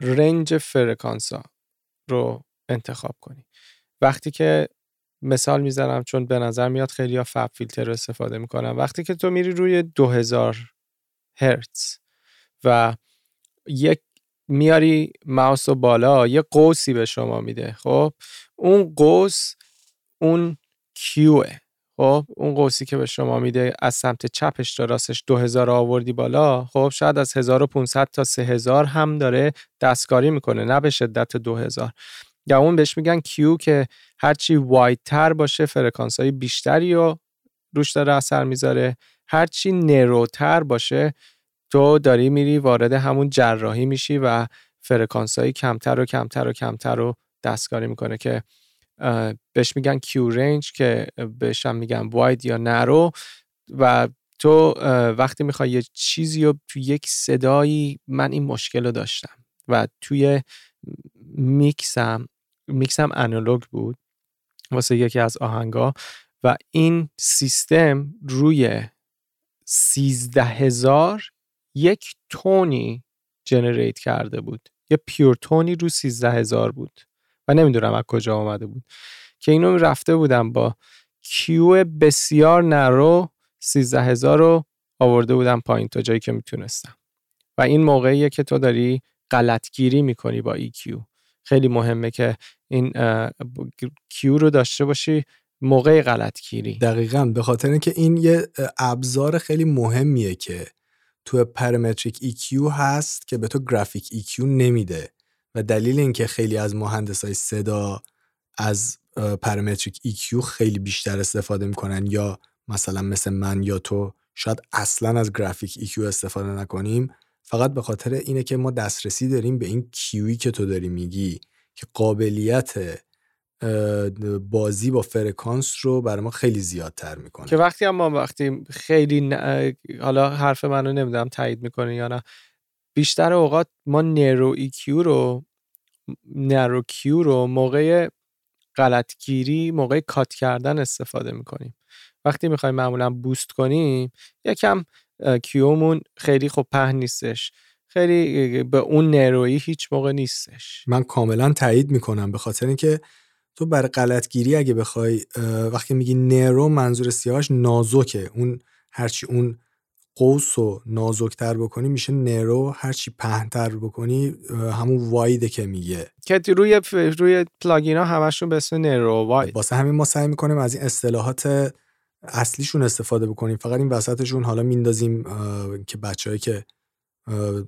رنج فرکانس ها رو انتخاب کنی. وقتی که مثال می‌زنم چون به نظر میاد خیلی ها فب فیلتر رو استفاده می‌کنن وقتی که تو میری روی 2000 هرتز و یک میاری ماوس و بالا یه قوسی به شما میده. خب؟ اون قوس اون کیوه. خب؟ اون قوسی که به شما میده از سمت چپش تا راستش 2000 آوردی بالا خب؟ شاید از 1500 تا 3000 هم داره دستکاری می‌کنه نه به شدت 2000 یا اون بهش میگن Q که هرچی wide تر باشه فرکانس های بیشتری رو روش داره اثر می‌ذاره. هرچی narrow تر باشه تو داری میری وارد همون جراحی میشی و فرکانس های کمتر و کمتر و کمتر رو دستکاری می‌کنه که بهش میگن Q range که بهش هم میگن wide یا narrow و تو وقتی می‌خوای یه چیزی رو تو یک صدایی من این مشکل رو داشتم و توی میکسم میکسم انالوگ بود واسه یکی از آهنگا و این سیستم روی سیزده هزار یک تونی جنریت کرده بود. یه پیور تونی رو سیزده هزار بود. و نمی‌دونم از کجا آمده بود. که اینو رفته بودم با کیو بسیار نرو سیزده هزار رو آورده بودم پایین تا جایی که می‌تونستم. و این موقعیه که تو داری غلطگیری می‌کنی با EQ خیلی مهمه که این کیو رو داشته باشی موقع غلطگیری. دقیقا. به خاطر اینکه این یه ابزار خیلی مهمیه که تو پرامتریک EQ هست که به تو گرافیک EQ نمیده و دلیل اینکه خیلی از مهندس های صدا از پرامتریک EQ خیلی بیشتر استفاده می‌کنن یا مثلا مثل من یا تو شاید اصلا از گرافیک EQ استفاده نکنیم فقط به خاطر اینه که ما دسترسی داریم به این کیوی که تو داری میگی که قابلیت بازی با فرکانس رو برای ما خیلی زیادتر می‌کنه. که وقتی هم ما وقتی خیلی حالا حرف منو نمی‌دونم تایید می‌کنه یا نه. بیشتر اوقات ما نرو ای کیو رو نرو کیو رو موقع غلطگیری موقع کات کردن استفاده می‌کنیم. وقتی می‌خوایم معمولا بوست کنیم یکم کیومون خیلی خب پهن نیستش. خیلی به اون نرویی هیچ موقع نیستش. من کاملا تایید می‌کنم به خاطر اینکه تو برای غلطگیری اگه بخوای وقتی میگی نرو منظور سیاهش نازکه. اون هرچی اون قوس رو نازکتر بکنی میشه نرو. هرچی پهنتر بکنی همون وایده که میگه. که روی روی پلاگین ها همشون به اسم نرو واید واسه همین ما سعی می‌کنیم از این اصطلاحات اصلیشون استفاده بکنیم. فقط این وسطشون حالا میندازیم که بچههایی که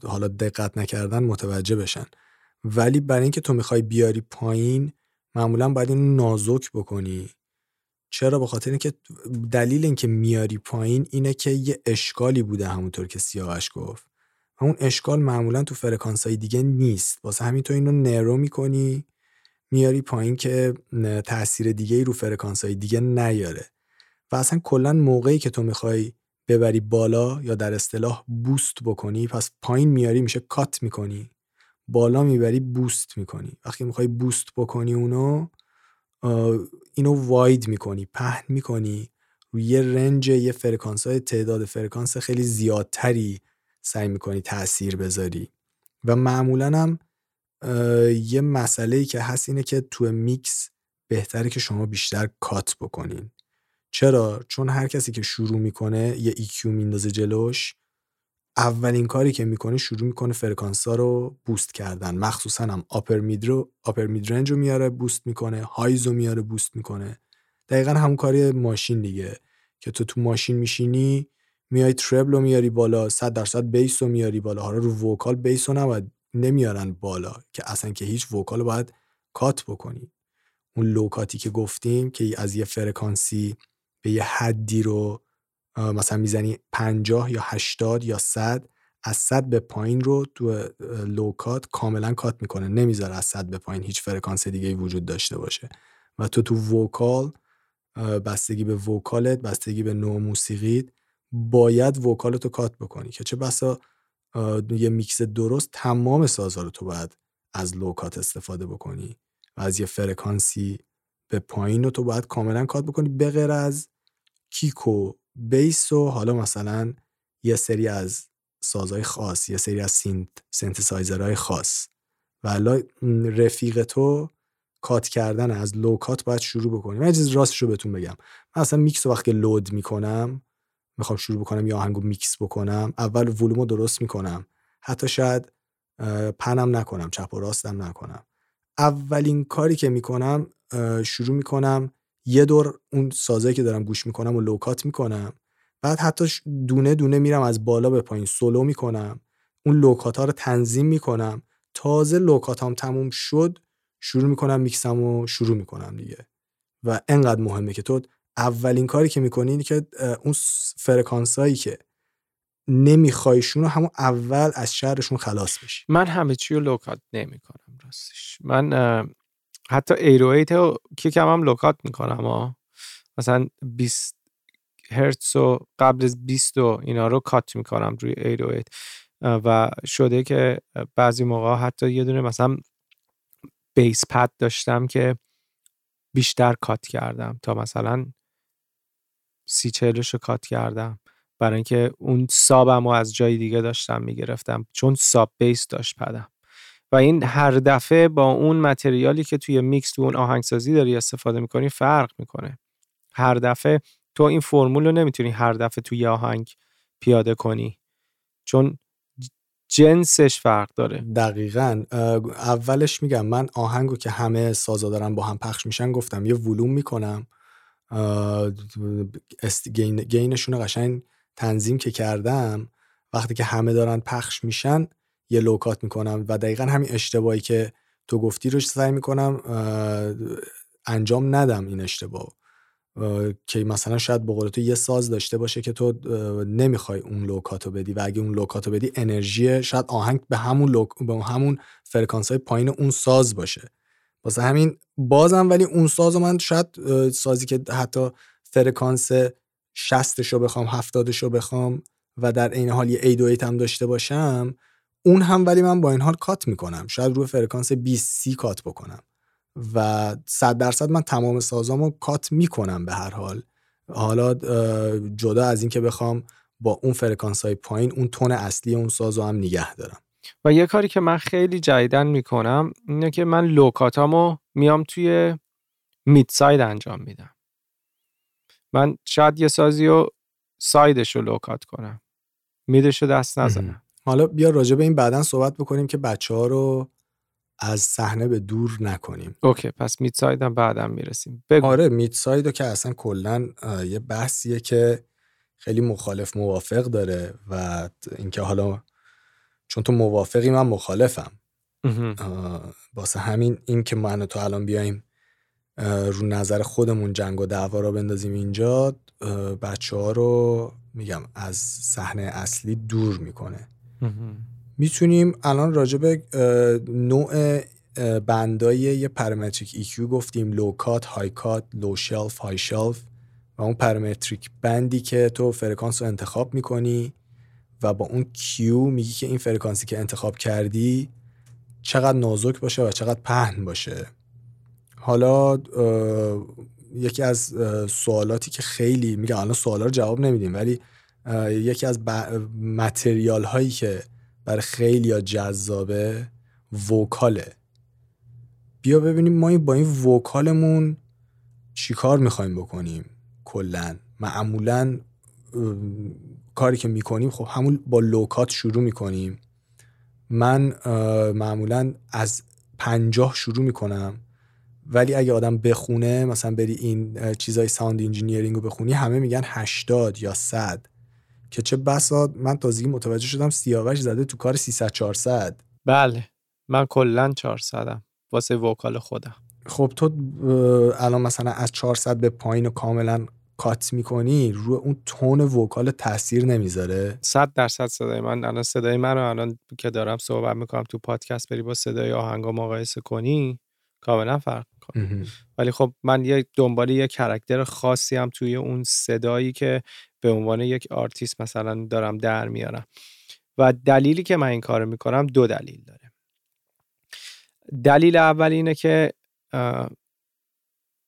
حالا دقت نکردن متوجه بشن. ولی برای اینکه تو می‌خوای بیاری پایین معمولا باید این نازک بکنی. چرا؟ به خاطر اینکه دلیل اینکه میاری پایین اینه که یه اشکالی بوده همونطور که سیاوش گفت. اون اشکال معمولا تو فرکانس های دیگه نیست. واسه همین تو اینو narrow می‌کنی میاری پایین که تاثیر دیگه ای رو فرکانس های دیگه نیاره. و اصلا کلا موقعی که تو می‌خوای ببری بالا یا در اصطلاح boost بکنی پس پایین میاری میشه cut می‌کنی. بالا می‌بری boost می‌کنی. وقتی می‌خوای boost بکنی اونو اینو wide می‌کنی پهن می‌کنی. روی یه range یه فرکانس های تعداد فرکانس خیلی زیادتری سعی می‌کنی تاثیر بذاری. و معمولا هم یه مسئله ای که هست اینه که تو میکس بهتره که شما بیشتر cut بکنین. چرا؟ چون هر کسی که شروع می‌کنه یه EQ میندازه جلوش. اولین کاری که می‌کنه شروع می‌کنه فرکانس ها رو boost کردن. مخصوصا هم upper mid رو upper midrange رو میاره boost می‌کنه. highs رو میاره boost می‌کنه. دقیقا همون کاری ماشین دیگه که تو تو ماشین میشینی میای treble رو میاری بالا 100 درصد bass رو میاری بالا. حالا رو vocal bass رو نباید نمیارن بالا که اصلا که هیچ vocal رو باید cut بکنی. اون low cut ی که گفتیم که از یه فرکانسی به یه حدی رو مثلا می‌زنی 50 یا 80 یا 100 از 100 به پایین رو تو low cut کاملا cut می‌کنه. نمی‌ذاره از 100 به پایین هیچ فرکانس دیگه وجود داشته باشه. و تو تو vocal بستگی به vocal ت بستگی به نوع موسیقیت باید vocal ت رو cut بکنی که چه بسا یه میکس درست تمام سازها رو تو باید از low cut استفاده بکنی و از یه فرکانسی به پایین رو تو باید کاملا cut بکنی. به غیر از kick و bass و حالا مثلا یه سری از سازهای خاص یه سری از synth synthesizer های خاص. و رفیق تو cut کردن از low cut باید شروع بکنی من چیز راستش رو بهتون بگم. من اصلا میکس رو وقتی load می‌کنم می‌خوام شروع بکنم یا آهنگو میکس بکنم اول ولومو درست می‌کنم. حتی شاید pan م نکنم چپ و راستم نکنم. اولین کاری که می‌کنم شروع می‌کنم یه دور اون سازه که دارم گوش می‌کنم و low cut می‌کنم. بعد حتی دونه دونه میرم از بالا به پایین سولو می‌کنم. اون low cut ها رو تنظیم می‌کنم. تازه low cut هم تموم شد شروع می‌کنم میکسم و شروع می‌کنم دیگه. و انقدر مهمه که تو اولین کاری که می‌کنی اینه که اون فرکانس هایی که نمیخوایشون رو همون اول از شرشون خلاص بشی. من همه چی رو low cut نمی‌کنم راستش. من حتی 808 رو kick م هم low cut می‌کنم ها مثلا 20 هرتز و قبل از 20 و اینا رو کات می‌کنم روی 808 و شده که بعضی موقع حتی یه دونه مثلا بیس پد داشتم که بیشتر کات کردم تا مثلا سی چهلش رو کات کردم. برای اینکه اون سابم رو از جای دیگه داشتم می‌گرفتم چون ساب بیس داشت پدم. و این هر دفعه با اون متریالی که توی میکس تو اون آهنگسازی داری استفاده می‌کنی فرق می‌کنه. هر دفعه تو این فرمول رو نمی‌تونی هر دفعه توی آهنگ پیاده کنی. چون جنسش فرق داره. دقیقا. اولش میگم من آهنگو که همه سازا دارن با هم پخش میشن گفتم یه ولوم می‌کنم. گین، گینشون قشنگ تنظیم که کردم وقتی که همه دارن پخش میشن یه لوکات می‌کنم و دقیقا همین اشتباهی که تو گفتی رو سعی می‌کنم انجام ندم این اشتباه که مثلا شاید به تو یه ساز داشته باشه که تو نمی‌خوای اون low cut و بدی و اگه اون low cut و بدی انرژی شاید آهنگ به همون low c... به همون فرکانس های پایین اون ساز باشه. واسه همین بازم ولی اون ساز من شاید سازی که حتی فرکانس 60 رو بخوام 70 رو بخوام و در این حال یه 8 هم داشته باشم اون هم ولی من با این حال cut می‌کنم. شاید روی فرکانس 20 سی cut بکنم. و صد درصد من تمام سازامو cut می‌کنم به هر حال. حالا جدا از اینکه بخوام با اون فرکانس های پایین اون تون اصلی اون سازو هم نگه دارم. و یه کاری که من خیلی جدیدن می‌کنم اینه که من low cut امو میام توی mid side انجام میدم. من شاید یه سازی رو side ش رو low cut کنم. mid ش رو دست نزنم. حالا بیا راجع به این بعدا صحبت بکنیم که بچه ها رو از صحنه به دور نکنیم. OK پس mid side هم بعدا می‌رسیم. بگو. آره mid side رو که اصلا کلا یه بحثیه که خیلی مخالف موافق داره و اینکه حالا چون تو موافقی من مخالفم. واسه همین این که من تو الان بیایم رو نظر خودمون جنگ و دعوا رو بندازیم اینجا بچه ها رو میگم از صحنه اصلی دور می‌کنه. می‌تونیم الان راجع به نوع band ای یه parametric EQ گفتیم low cut high cut low shelf high shelf و اون parametric band ی که تو فرکانس رو انتخاب می‌کنی و با اون Q میگی که این فرکانسی که انتخاب کردی چقدر نازک باشه و چقدر پهن باشه. حالا یکی از سوالاتی که خیلی میگه الان سوالا رو جواب نمیدیم ولی یکی از ب... material هایی که برای خیلی جذابه vocal ه. بیا ببینیم ما با این vocal مون چیکار می‌خوایم بکنیم کلا؟ معمولا کاری که می‌کنیم خب همون با low cut شروع می‌کنیم. من معمولا از پنجاه شروع می‌کنم. ولی اگه آدم بخونه مثلا بری این چیزای sound engineering رو بخونی همه میگن 80 یا 100 که چه بسا من تازگی متوجه شدم سیاوش زده تو کار 300 400 بله من کلا 400م واسه vocal خودم. خب تو الان مثلا از 400 به پایین و کاملا cut می‌کنی رو اون tone vocal تاثیر نمی‌ذاره؟ 100 درصد صدای من الان صدای من رو الان که دارم صحبت می‌کنم تو پادکست بری با صدای آهنگا مقایسه کنی کاملا فرق می‌کنه. ولی خب من یه دنبال یه character خاصی هم توی اون صدایی که به عنوان یک آرتیست مثلا دارم در میارم. و دلیلی که من این کارو می‌کنم دو دلیل داره. دلیل اول اینه که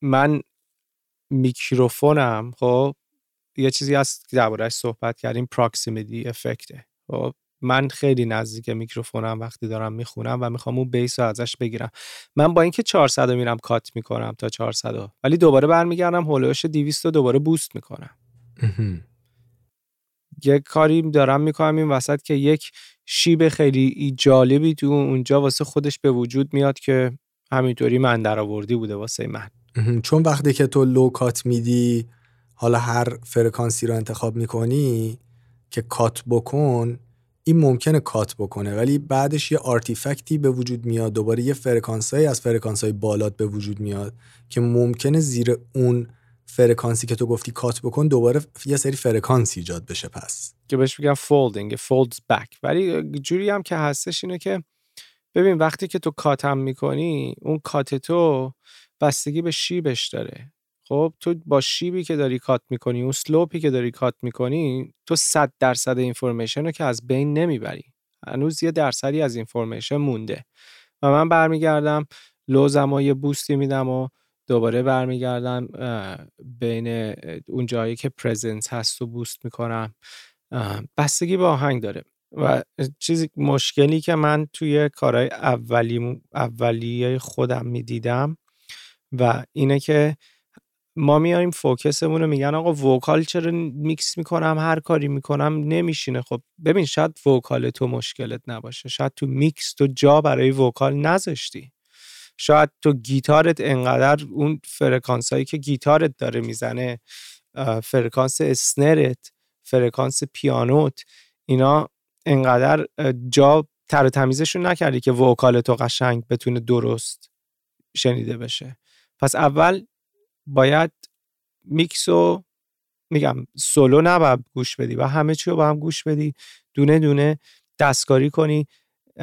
من میکروفونم خب یه چیزی هست که دربارهش صحبت کردیم proximity effect ه. خب من خیلی نزدیک میکروفونم وقتی دارم می‌خونم و می‌خوام اون bass رو ازش بگیرم. من با اینکه 400 میرم cut می‌کنم تا 400 ولی دوباره برمیگردم حول و حوش 200 رو دوباره boost می‌کنم. یک کاری دارم می‌کنم این وسط که یک شیب خیلی جالبی تو اونجا واسه خودش به وجود میاد که همینطوری من در آوردی بوده واسه من. چون وقتی که تو low cut میدی حالا هر فرکانسی رو انتخاب می‌کنی که cut بکن این ممکنه cut بکنه ولی بعدش یه artifact ی به وجود میاد دوباره یه فرکانسایی از فرکانسای بالات به وجود میاد که ممکنه زیر اون فرکانسی که تو گفتی cut بکن دوباره یه سری فرکانس ایجاد بشه پس. که بهش میگن folding folds back. ولی جوری هم که هستش اینه که ببین وقتی که تو cut م می‌کنی اون cut تو بستگی به شیبش داره. خب تو با شیبی که داری cut می‌کنی اون slope ی که داری cut می‌کنی تو صد درصد information رو که از بین نمی‌بری. هنوز یه درصدی از information مونده. و من برمیگردم lows م و یه boost ی میدم و دوباره برمیگردم بین اون جایی که presence هست و boost می‌کنم. بستگی به آهنگ داره و چیزی مشکلی که من توی کارهای اولی اولیه خودم می‌دیدم و اینه که ما میاریم focus مون رو میگن آقا vocal چرا میکس می‌کنم؟ هر کاری می‌کنم نمیشینه. خب ببین شاید vocal تو مشکلت نباشه شاید تو میکس تو جا برای vocal نذاشتی. شاید تو گیتارت انقدر اون فرکانس هایی که گیتارت داره می‌زنه فرکانس snare ت فرکانس پیانوت اینا انقدر جا تر تمیزشون نکردی که vocal تو قشنگ بتونه درست شنیده بشه. پس اول باید میکس و میگم سولو نباید گوش بدی و همه چی رو با هم گوش بدی دونه دونه دستکاری کنی.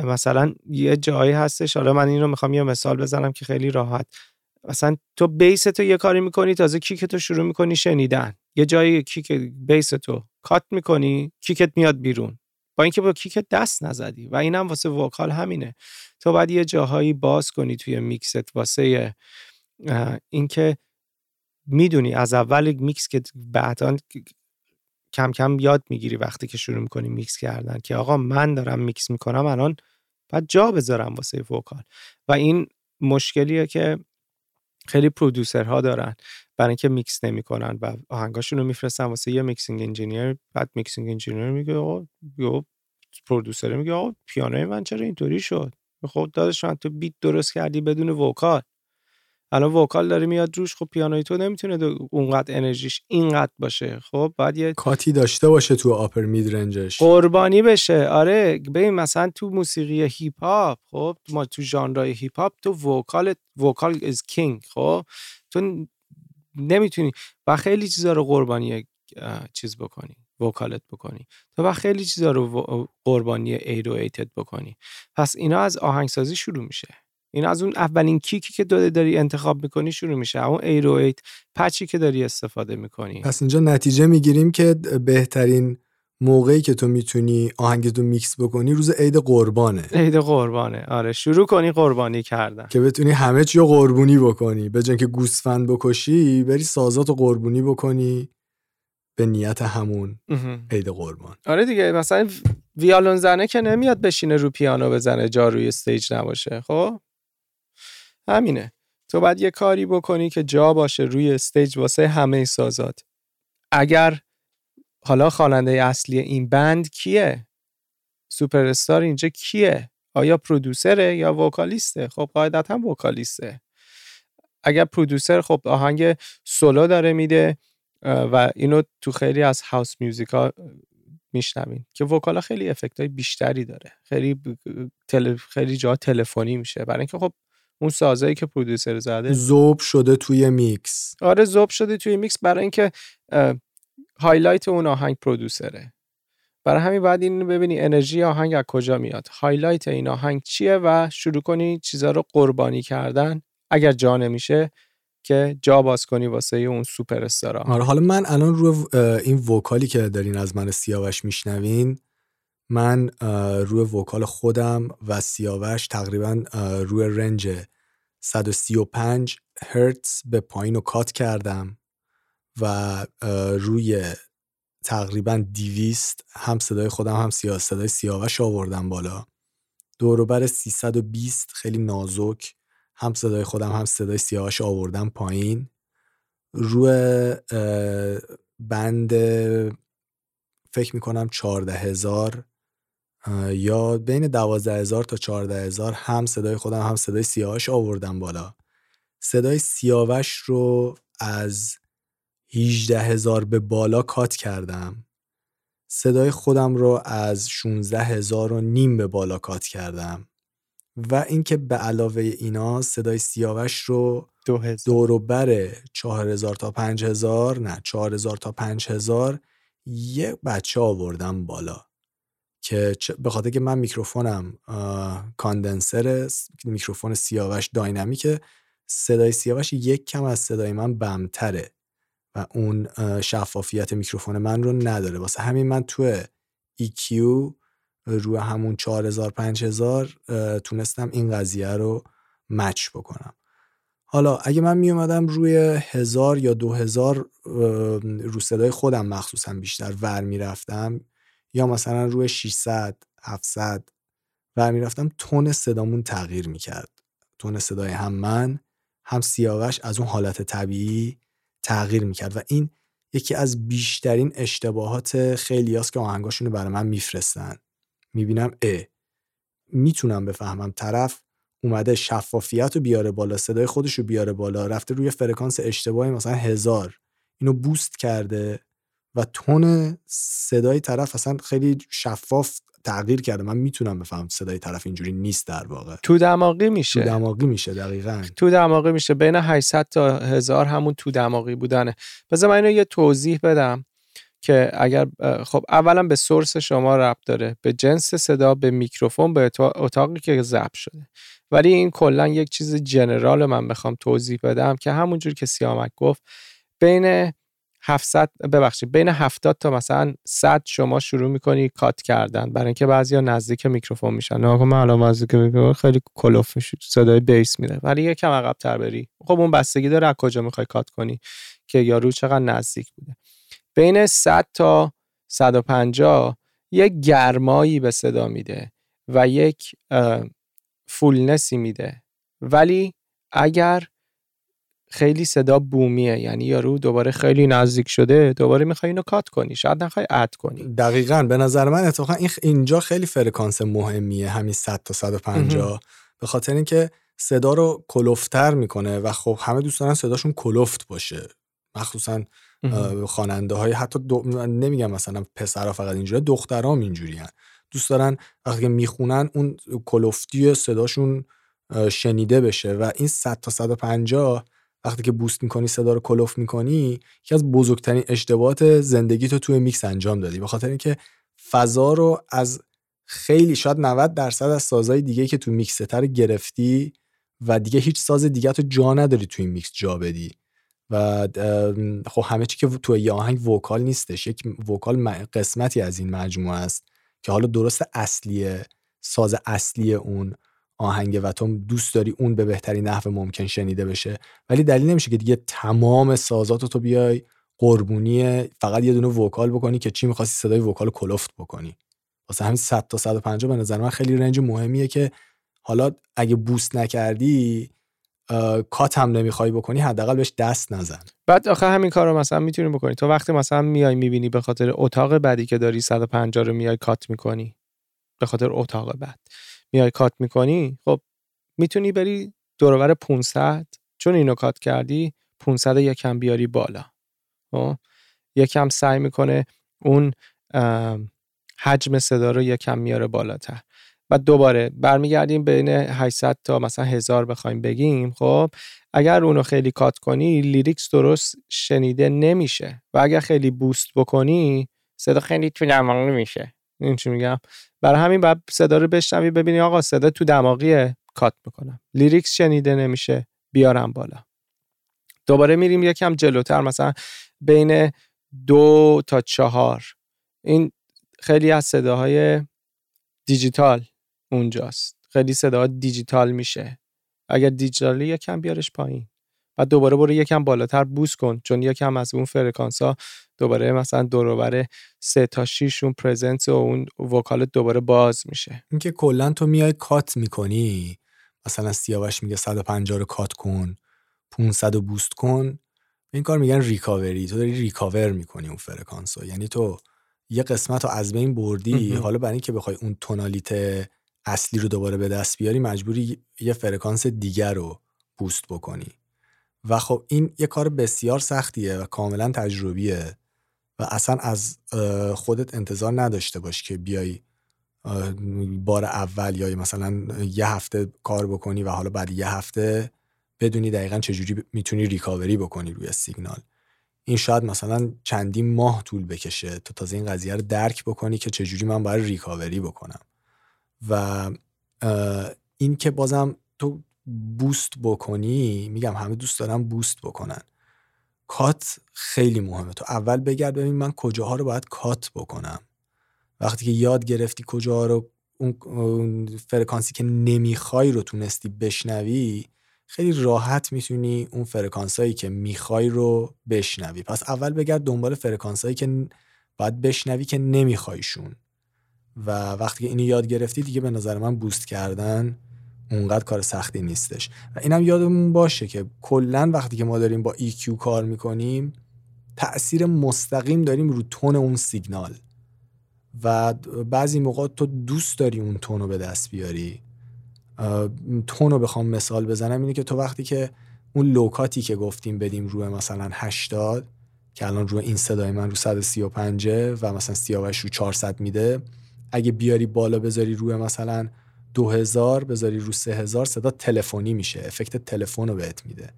مثلا یه جایی هستش حالا من این رو می‌خوام یه مثال بزنم که خیلی راحت. مثلا تو bass تو یه کاری می‌کنی تازه kick تو شروع می‌کنی شنیدن. یه جایی kick bass تو cut می‌کنی kick ت میاد بیرون. با اینکه با kick ت دست نزدی و اینم واسه vocal همینه. تو باید یه جاهایی باز کنی توی میکست واسه اینکه می‌دونی از اول میکس که بعدا کم کم یاد می‌گیری وقتی که شروع می‌کنی میکس کردن که آقا من دارم میکس می‌کنم الان باید جا بذارم واسه vocal. و این مشکلیه که خیلی producer ها دارن برای اینکه میکس نمی‌کنن و آهنگاشون رو میفرستن واسه یه mixing engineer بعد mixing engineer میگه آقا یا producer میگه آقا پیانوی من چرا اینطوری شد؟ خب داداش تو beat درست کردی بدون vocal. الان vocal داره میاد روش خب پیانوی تو نمی‌تونه اونقدر انرژیش اینقدر باشه. خب بعد یه کاتی داشته باشه تو آپر مید رنجش قربانی بشه. آره ببین مثلا تو موسیقی هیپ هاپ خب ما تو ژانرهای هیپ هاپ تو وکال وکال از کینگ خب تو نمی‌تونی و خیلی چیزا رو قربانی چیز بکنی وکالت بکنی. تو و خیلی چیزا رو قربانی ایتد بکنی. پس اینا از آهنگسازی شروع میشه. این از اون اولین کیکی که داده داری انتخاب می‌کنی شروع میشه. اون ایت patch ی که داری استفاده می‌کنی. پس اینجا نتیجه می‌گیریم که بهترین موقعی که تو می‌تونی آهنگتو میکس بکنی روز عید قربانه. عید قربانه. آره شروع کنی قربانی کردن. که بتونی همه چی رو قربونی بکنی. به که گوسفند بکشی بری سازات قربونی بکنی به نیت همون عید قربان. آره دیگه مثلا ویالون زنه که نمیاد بشینه رو پیانو بزنه جا روی stage نباشه. خب؟ همینه. تو باید یه کاری بکنی که جا باشه روی stage واسه همه سازات. اگر حالا خواننده اصلی این band کیه؟ سوپر استار اینجا کیه؟ آیا producer ه یا vocalist ه؟ خب قاعدتا vocalist ه. اگر producer خب آهنگ سولو داره میده و اینو تو خیلی از house music ا میشنوین که vocal ا خیلی effect های بیشتری داره. خیلی خیلی جا تلفنی میشه. برای اینکه خب اون سازایی که producer زده؟ ذوب شده توی میکس. آره ذوب شده توی میکس برای اینکه highlight اون آهنگ producer ه برای همین بعد این ببینی انرژی آهنگ از کجا میاد. highlight این آهنگ چیه و شروع کنی چیزا رو قربانی کردن اگر جا نمیشه که جا باز کنی واسه اون سوپر استارا. آره حالا من الان رو این vocal ی که دارین از من سیاوش میشنوین من روی وکال خودم و سیاوش تقریبا روی رنج 135 هرتز به پایین رو کات کردم و روی تقریبا دیویست هم صدای خودم هم سیاه صدای سیاوش آوردم بالا. دوروبر 320 خیلی نازک هم صدای خودم هم صدای سیاوش آوردم پایین. روی بند فکر می‌کنم چارده هزار یا بین دوازده هزار تا چارده هزار هم صدای خودم هم صدای سیاوش آوردم بالا. صدای سیاوش رو از 18 هزار به بالا کات کردم. صدای خودم رو از 16 هزار و نیم به بالا کات کردم. و اینکه به علاوه اینا صدای سیاوش رو دور بر 4000 تا 5000 نه 4000 تا 5000 یه بچه آوردم بالا. که به خاطر که من میکروفونم کاندنسر میکروفون سیاوش داینامیکه صدای سیاوش یک کم از صدای من بمتره و اون شفافیت میکروفون من رو نداره. واسه همین من تو EQ روی همون 4000 5000 تونستم این قضیه رو مچ بکنم. حالا اگه من می اومدم روی هزار یا دو هزار رو صدای خودم مخصوصا بیشتر ور می‌رفتم یا مثلا روی 600 700 ور می‌رفتم تون صدامون تغییر می‌کرد. تون صدای هم من هم سیاوش از اون حالت طبیعی تغییر می‌کرد و این یکی از بیشترین اشتباهات خیلی که آهنگاشون رو برای من میفرستن. می‌بینم ا می‌تونم بفهمم طرف اومده شفافیت رو بیاره بالا صدای خودش رو بیاره بالا رفته روی فرکانس اشتباهی مثلا هزار اینو بوست کرده. و تون صدای طرف اصلا خیلی شفاف تغییر کرده. من می‌تونم بفهم صدای طرف اینجوری نیست در واقع. تو دماغی میشه. تو دماغی میشه دقیقا. تو دماغی میشه. بین 800 تا 1000 همون تو دماغی بودنه. بذار من اینو یه توضیح بدم که اگر خب اولا به source شما ربط داره. به جنس صدا به میکروفون به اتاقی که ضبط شده. ولی این کلا یک چیز general من می‌خوام توضیح بدم که همونجور که سیامک گفت بین 700 ببخشید بین 70 تا مثلا 100 شما شروع می‌کنی cut کردن. برای اینکه بعضیا نزدیک میکروفون میشن. نه من الان نزدیک میکروفون خیلی کلفت میشه صدای bass میده ولی یکم عقب تر بری. خب اون بستگی داره از کجا می‌خوای cut کنی که یارو چقدر نزدیک بوده. بین 100 تا 150 یک گرمایی به صدا میده و یک فولنسی میده. ولی اگر خیلی صدا بومیه. یعنی یارو دوباره خیلی نزدیک شده دوباره می‌خوای اینو کات کنی. شاید نخوای اد کنی. دقیقا. به نظر من اتفاقا این اینجا خیلی فرکانس مهمیه. همین 100 تا 150 به خاطر اینکه صدا رو کلوفتر می‌کنه و خب همه دوست دارن صداشون کلوفت باشه. مخصوصا خواننده های حتی نمیگم مثلا پسرها فقط اینجوری دخترام اینجوری دوست دارن وقتی می‌خونن اون کلوفتی صداشون شنیده بشه و این 100 تا 150 وقتی که بوست می‌کنی صدا رو کلوف می‌کنی یکی از بزرگترین اشتباهات زندگی تو توی میکس انجام دادی. به خاطر اینکه فضا رو از خیلی شاید 90 درصد از سازهای دیگه که تو میکس تر گرفتی و دیگه هیچ ساز دیگه تو جا نداری توی این میکس جا بدی. و خب همه چی که تو یه آهنگ vocal نیستش. یک vocal قسمتی از این مجموعه است که حالا درست اصلیه ساز اصلی اون آهنگ و تو دوست داری اون به بهترین نحو ممکن شنیده بشه. ولی دلیل نمیشه که دیگه تمام سازات تو بیای قربونی فقط یه دونه vocal بکنی که چی می‌خواستی صدای vocal کلفت بکنی. واسه همین 100 تا 150 به نظر من خیلی رنج مهمیه که حالا اگه بوست نکردی کات هم نمی‌خوای بکنی حداقل بهش دست نزن. بعد آخه همین کار رو مثلا می‌تونی بکنی. تو وقتی مثلا میای می‌بینی به خاطر اتاق بعدی که داری 150 رو میای کات می‌کنی. به خاطر اتاق بعد. میای کات می‌کنی خب می‌تونی بری دورور 500 چون اینو کات کردی 500 یکم بیاری بالا. خب؟ یکم سعی می‌کنه اون حجم صدا رو یکم میاره بالاتر. و دوباره برمیگردیم بین 800 تا مثلا هزار بخوایم بگیم خب؟ اگر اونو خیلی cut کنی lyrics درست شنیده نمیشه. و اگر خیلی boost بکنی صدا خیلی دماغی میشه این چی میگم؟ برای همین بعد صدا رو بشنوی ببینی آقا صدا تو دماغی cut می‌کنم lyrics شنیده نمیشه بیارم بالا. دوباره میریم یکم جلوتر مثلا بین دو تا چهار. این خیلی از صداهای دیجیتال اونجاست. خیلی صدا دیجیتال میشه. اگر دیجیتالی یکم بیارش پایین. بعد دوباره برو یکم بالاتر boost کن چون یکم از اون فرکانس ها دوباره مثلا دوروبر سه تا 6 اون presence و اون vocal دوباره باز میشه. اینکه کلا تو میای cut می‌کنی. مثلا سیاوش میگه 150 رو cut کن 500 رو boost کن. این کار میگن recovery. تو داری recover می‌کنی اون فرکانس یعنی تو یه قسمت رو از بین بردی. حالا برای اینکه بخوای اون تونالیت اصلی رو دوباره به دست بیاری مجبوری یه فرکانس دیگر رو boost بکنی. و خب این یه کار بسیار سختیه و کاملا تجربیه و اصلا از خودت انتظار نداشته باش که بیای بار اول یا مثلا یه هفته کار بکنی و حالا بعد یه هفته بدونی دقیقا چجوری می‌تونی ریکاوری بکنی روی سیگنال. این شاید مثلا چندین ماه طول بکشه تو تازه این قضیه رو درک بکنی که چجوری من باید ریکاوری بکنم. و این که بازم تو بوست بکنی میگم همه دوست دارم بوست بکنن. کات خیلی مهمه. تو اول بگرد ببین من کجاها رو باید کات بکنم. وقتی که یاد گرفتی کجاها رو اون فرکانسی که نمی‌خوای رو تونستی بشنوی خیلی راحت می‌تونی اون فرکانسایی که می‌خوای رو بشنوی. پس اول بگرد دنبال فرکانسایی که باید بشنوی که نمیخوایشون. و وقتی که اینو یاد گرفتی دیگه به نظر من بوست کردن اونقدر کار سختی نیستش. و اینم یادمون باشه که کلا وقتی که ما داریم با EQ کار می‌کنیم تاثیر مستقیم داریم رو تون اون سیگنال. و بعضی موقع تو دوست داری اون تون رو به دست بیاری. تون رو بخوام مثال بزنم اینه که تو وقتی که اون لوکاتی که گفتیم بدیم روی مثلا 80 که الان روی این صدای من رو 135 و مثلا سیاوش رو 400 میده اگه بیاری بالا بذاری روی مثلا 2000 بذاری رو 3000 صدا تلفنی میشه افکت تلفن رو بهت میده.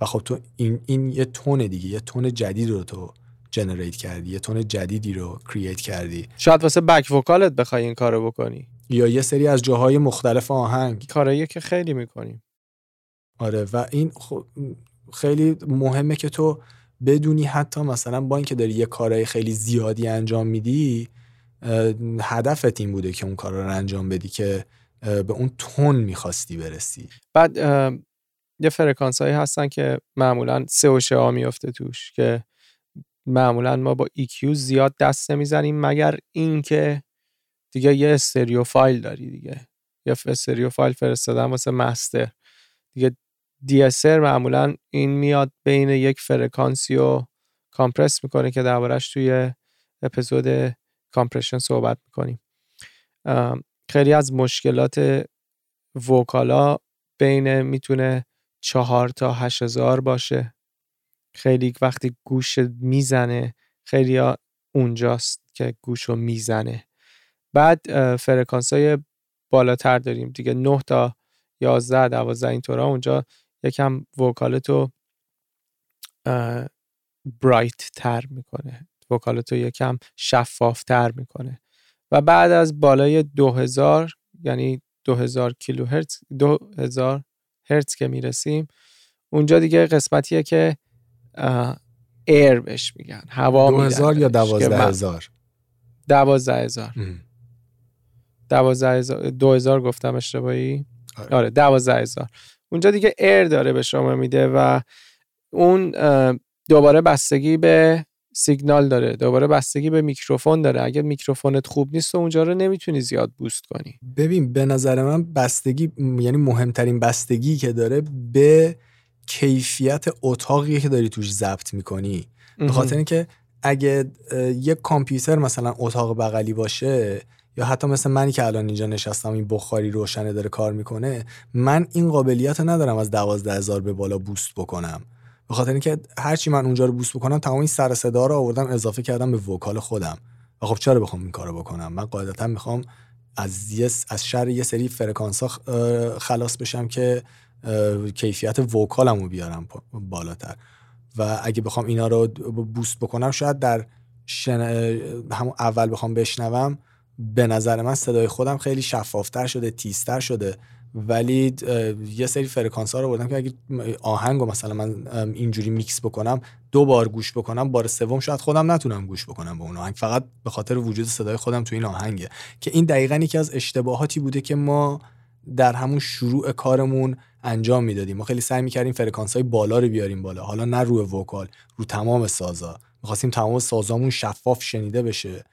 و خب تو این, این یه تون دیگه یه تون جدید رو تو جنریت کردی یه تون جدیدی رو کرییت کردی. شاید واسه بک وکالت بخوای این کارو بکنی. یا یه سری از جاهای مختلف آهنگ. کارایی که خیلی می‌کنیم. آره و این خیلی مهمه که تو بدونی حتی مثلا با اینکه داری یه کارهای خیلی زیادی انجام میدی هدفت این بوده که اون کار رو انجام بدی که به اون تون می‌خواستی برسی. بعد یه فرکانس هایی هستن که معمولا س و ش میفته توش که معمولا ما با EQ زیاد دست نمی‌زنیم مگر اینکه دیگه یه stereo file داری دیگه. یه stereo file فرستادن واسه master. دیگه de-esser معمولا این میاد بین یک فرکانسی رو compress می‌کنه که دربارش توی episode compression صحبت می‌کنیم. خیلی از مشکلات وکالا بین می‌تونه چهار تا هشت هزار باشه. خیلی وقتی گوش می‌زنه خیلی ها اونجاست که گوش رو می‌زنه. بعد فرکانس های بالاتر داریم. دیگه 9 تا 11 12 اینطورا. اونجا یکم وکالتو برایت تر می‌کنه. وکالتو یکم شفاف تر می‌کنه. و بعد از بالای 2000 یعنی 2000 کیلو هرتز 2000 هرتز که می‌رسیم اونجا دیگه قسمتیه که ایر بهش میگن هوا 2000 یا 12000 12000 12000 2000 گفتم اشتباهی؟ آره, آره 12000 اونجا دیگه ایر داره به شما میده و اون دوباره بستگی به سیگنال داره دوباره بستگی به میکروفون داره. اگه میکروفونت خوب نیست و اونجا رو نمی‌تونی زیاد بوست کنی. ببین به نظر من بستگی یعنی مهمترین بستگی که داره به کیفیت اتاقی که داری توش ضبط می‌کنی. به خاطر اینکه اگه یک کامپیوتر مثلا اتاق بغلی باشه یا حتی مثل منی که الان اینجا نشستم این بخاری روشنه داره کار می‌کنه من این قابلیت ندارم از دوازده هزار به بالا بوست بکنم. به خاطر اینکه هرچی من اونجا رو بوست بکنم تمام این سر صدا رو آوردم اضافه کردم به وکال خودم. و خب چرا بخوام این کارو بکنم؟ من قاعدتا می‌خوام از از شر یه سری فرکانس ها خلاص بشم که کیفیت وکالم بیارم بالاتر. و اگه بخوام اینا رو بوست بکنم شاید در شن... همون اول بخوام بشنوم به نظر من صدای خودم خیلی شفافتر شده تیزتر شده. ولی یه سری فرکانس ها رو بردم که اگه آهنگ رو مثلا من اینجوری میکس بکنم دو بار گوش بکنم بار سوم شاید خودم نتونم گوش بکنم به اون آهنگ. فقط به خاطر وجود صدای خودم تو این آهنگه. که این دقیقا یکی از اشتباهاتی بوده که ما در همون شروع کارمون انجام می‌دادیم. ما خیلی سعی می‌کردیم فرکانس های بالا رو بیاریم بالا. حالا نه روی vocal رو تمام سازا. می‌خواستیم تمام سازامون شفاف شنیده بشه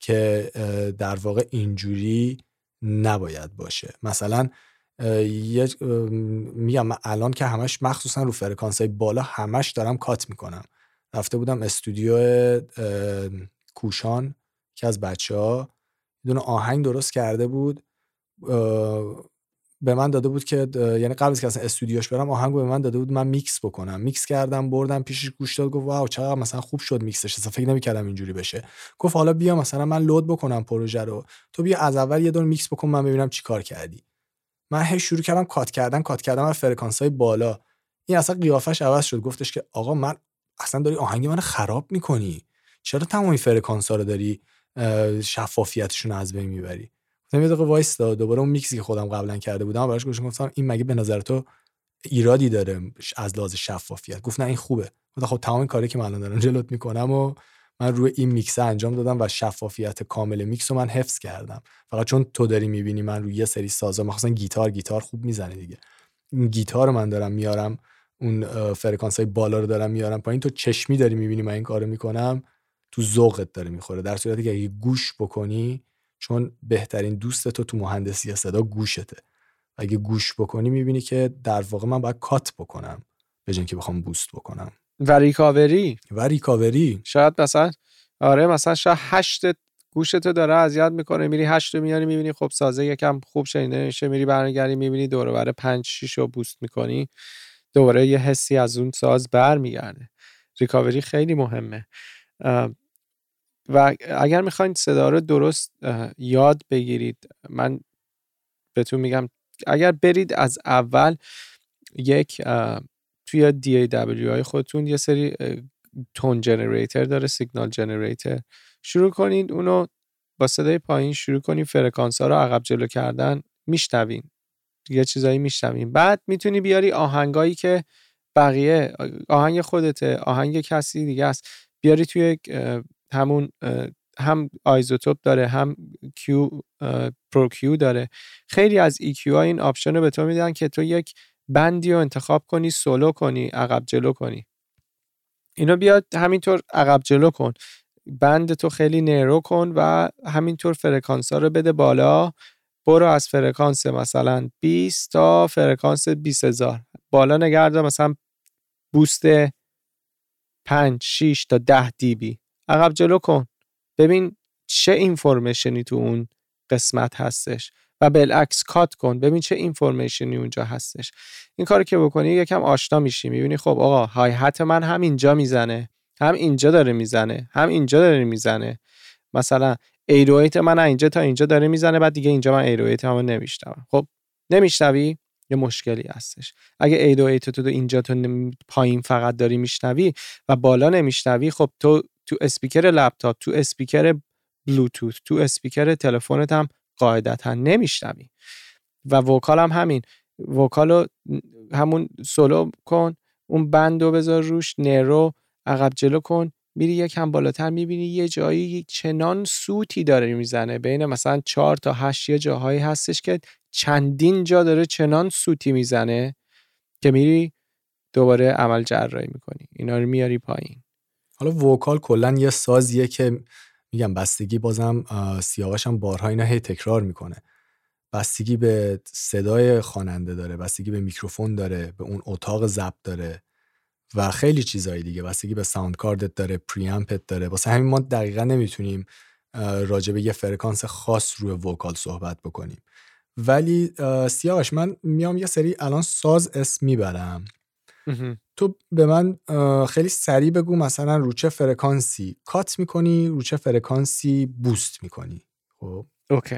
که در واقع اینجوری نباید باشه. مثلا میگم من الان که همش مخصوصا رو فرکانس های بالا همش دارم cut می‌کنم. رفته بودم استودیو کوشان که از بچه ها دونه آهنگ درست کرده بود. به من داده بود که یعنی قبل از که اصلا استودیوش برم آهنگو به من داده بود من میکس بکنم. میکس کردم بردم پیشش گوش داد گفت wow چقدر مثلا خوب شد میکسش. اصلا فکر نمی‌کردم اینجوری بشه. گفت حالا بیا مثلا من load بکنم پروژه رو. تو بیا از اول یه دور میکس بکن من ببینم چیکار کردی. من هی شروع کردم cut کردن cut کردم از فرکانس های بالا. این اصلا قیافش عوض شد. گفتش که آقا من اصلا داری آهنگ من خراب می‌کنی. چرا تمامی فرکانس ها رو داری شفافیتشون از بین می‌بری؟ گفتم یه دقیقه وایستا. دوباره اون میکسی که خودم قبلا کرده بودم براش گوش گفتم این مگه به نظر تو ایرادی داره از لحاظ شفافیت؟ گفت نه این خوبه. گفتم خب تمام کاری که من الان دارم جلوت می‌کنم و من روی این میکس انجام دادم و شفافیت کامل میکس رو من حفظ کردم. فقط چون تو داری می‌بینی من روی یه سری سازا مخصوصا گیتار گیتار خوب می‌زنه دیگه. این گیتار من دارم میارم اون فرکانس های بالا رو دارم میارم پایین. تو چشمی داری می‌بینی من این کارو می‌کنم تو ذوقت داره می‌خوره. در صورتی که اگه گوش بکنی چون بهترین دوست تو تو مهندسی صدا گوشته. اگه گوش بکنی می‌بینی که در واقع من باید cut بکنم به که بخوام بوست بکنم. و ریکاوری و ریکاوری شاید مثلا آره مثلا شاید هشت گوشتو داره اذیت می‌کنه میری هشت میاری می‌بینی خب سازه یکم خوب شنیده میشه میری برنگردی می‌بینی دوره بر پنج شیش رو بوست می‌کنی دوباره یه حسی از اون ساز برمیگرده. ریکاوری خیلی مهمه. و اگر می‌خواین صدا رو درست یاد بگیرید من بهتون میگم اگر برید از اول یک توی DAW خودتون یه سری تون جنریتر داره سیگنال جنریتر شروع کنید اونو با صدای پایین شروع کنید فرکانس ها رو عقب جلو کردن میشنوین. یه چیزایی میشنوین. بعد می‌تونی بیاری آهنگایی که بقیه آهنگ خودته آهنگ کسی دیگه است بیاری توی همون هم آیزوتوپ داره هم Q Pro-Q داره. خیلی از EQ ها این option رو به تو میدن که تو یک band ی رو انتخاب کنی سولو کنی عقب جلو کنی. اینو بیاد همینطور عقب جلو کن. band تو خیلی narrow کن و همینطور فرکانس ها رو بده بالا. برو از فرکانس مثلا 20 تا فرکانس 20000 بالا نگرده مثلا boost 5 6 تا 10 dB عقب جلو کن. ببین چه information ی تو اون قسمت هستش. و بالعکس cut کن. ببین چه information ی اونجا هستش. این کار که بکنی یکم آشنا میشی می‌بینی خب آقا hi-hat من هم اینجا می‌زنه هم اینجا داره می‌زنه هم اینجا داره می‌زنه. مثلا 808 من اینجا تا اینجا داره می‌زنه بعد دیگه اینجا من 808 هم نمیشنوم. خب نمیشنوی؟ یه مشکلی هستش. اگه 808 تو اینجا تو پایین فقط داری میشنوی و بالا نمیشنوی خب تو تو اسپیکر لپتاپ تو اسپیکر بلوتوث تو اسپیکر تلفنت هم قاعدتا نمیشنوی. و vocal هم همین. vocal همون سولو کن اون band رو بذار روش نرو عقب جلو کن میری یکم بالاتر می‌بینی یه جایی چنان سوتی داره می‌زنه. بین مثلا چهار تا هشت یه جاهایی هستش که چندین جا داره چنان سوتی می‌زنه که میری دوباره عمل جراحی می‌کنی. اینا رو میاری پایین. حالا vocal کلا یه سازیه که میگم بستگی بازم سیاوش هم بارها اینا هی تکرار می‌کنه. بستگی به صدای خواننده داره بستگی به میکروفون داره به اون اتاق ضبط داره و خیلی چیزهای دیگه. بستگی به sound card ت داره preamp ت داره. واسه همین ما دقیقا نمی‌تونیم راجع به یه فرکانس خاص روی vocal صحبت بکنیم. ولی سیاوش من میام یه سری الان ساز اسم می‌برم. تو به من خیلی سریع بگو مثلا رو چه فرکانسی cut می‌کنی رو چه فرکانسی boost می‌کنی؟ خب. okay.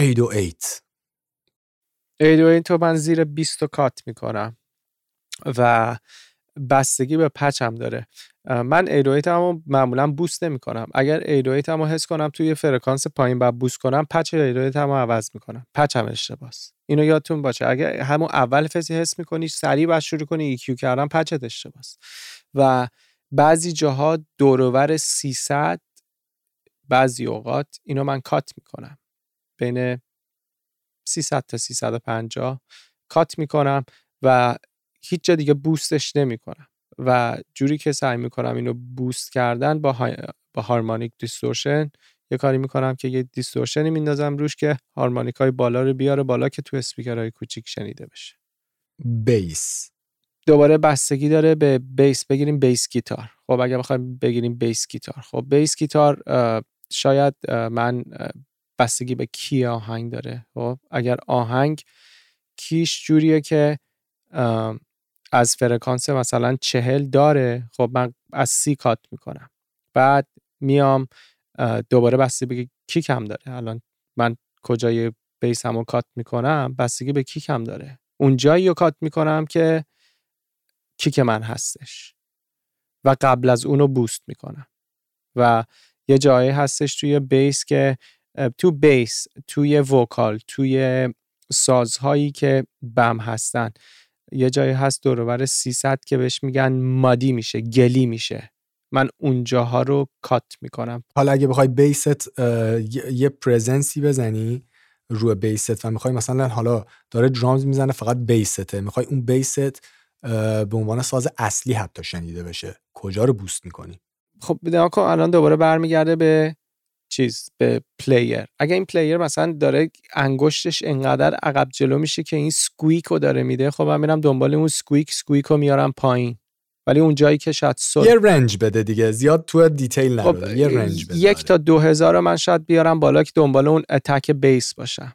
808 808 تو من زیر 20 cut می‌کنم. و بستگی به patch م داره. من 808 رو معمولا boost نمی کنم اگر 808 رو حس کنم توی فرکانس پایین بعد boost کنم patch 808 رو عوض می‌کنم. patch م اشتباس. اینو یادتون باشه. اگر همون اول فسی حس می‌کنی سریع باید شروع کنی EQ کردن patch ت اشتباس. و بعضی جاها دور و ور 300 بعضی اوقات اینو من cut می‌کنم. بین 300 تا 350 cut می‌کنم و هیچ جا دیگه boost ش نمی‌کنم و جوری که سعی می‌کنم اینو boost کردن با. با harmonic distortion یه کاری می‌کنم که یه distortion ی میندازم روش که harmonic های بالا رو بیاره بالا که تو های کوچیک شنیده بشه. bass. دوباره بستگی داره به bass بگیریم bass guitar. خب اگر بخوایم بگیریم bass guitar. خب bass guitar شاید من بستگی به key آهنگ داره. خب اگر آهنگ کیش جوریه که از فرکانس مثلا چهل داره خب من از سی کات می‌کنم. بعد میام دوباره بستگی به کی کم داره. الان من کجای بیس همو کات می‌کنم بستگی به کی کم داره. اون جایی رو کات می‌کنم که کیک من هستش. و قبل از اونو بوست می‌کنم. و یه جایی هستش توی بیس که تو بیس توی وکال توی سازهایی که بم هستن. یه جایی هست دورور 300 که بهش میگن مادی میشه گلی میشه. من اونجاها رو کات می‌کنم. حالا اگه بخوای بیست یه پرزنسی بزنی روی بیست و می‌خوای مثلا حالا داره درامز می‌زنه فقط بیسته می‌خوای اون بیست به عنوان ساز اصلی حتی شنیده بشه. کجا رو بوست می‌کنی؟ خب بدون الان دوباره برمیگرده به چیز به player اگه این player مثلا داره انگشتش انقدر عقب جلو میشه که این squeak رو داره میده خب من میرم دنبال اون squeak squeak رو میارم پایین. ولی اون جایی که شاید سول... یه range بده دیگه زیاد تو detail نبره خب یه range بده یک تا دو هزار من شاید بیارم بالا که دنبال اون attack bass باشم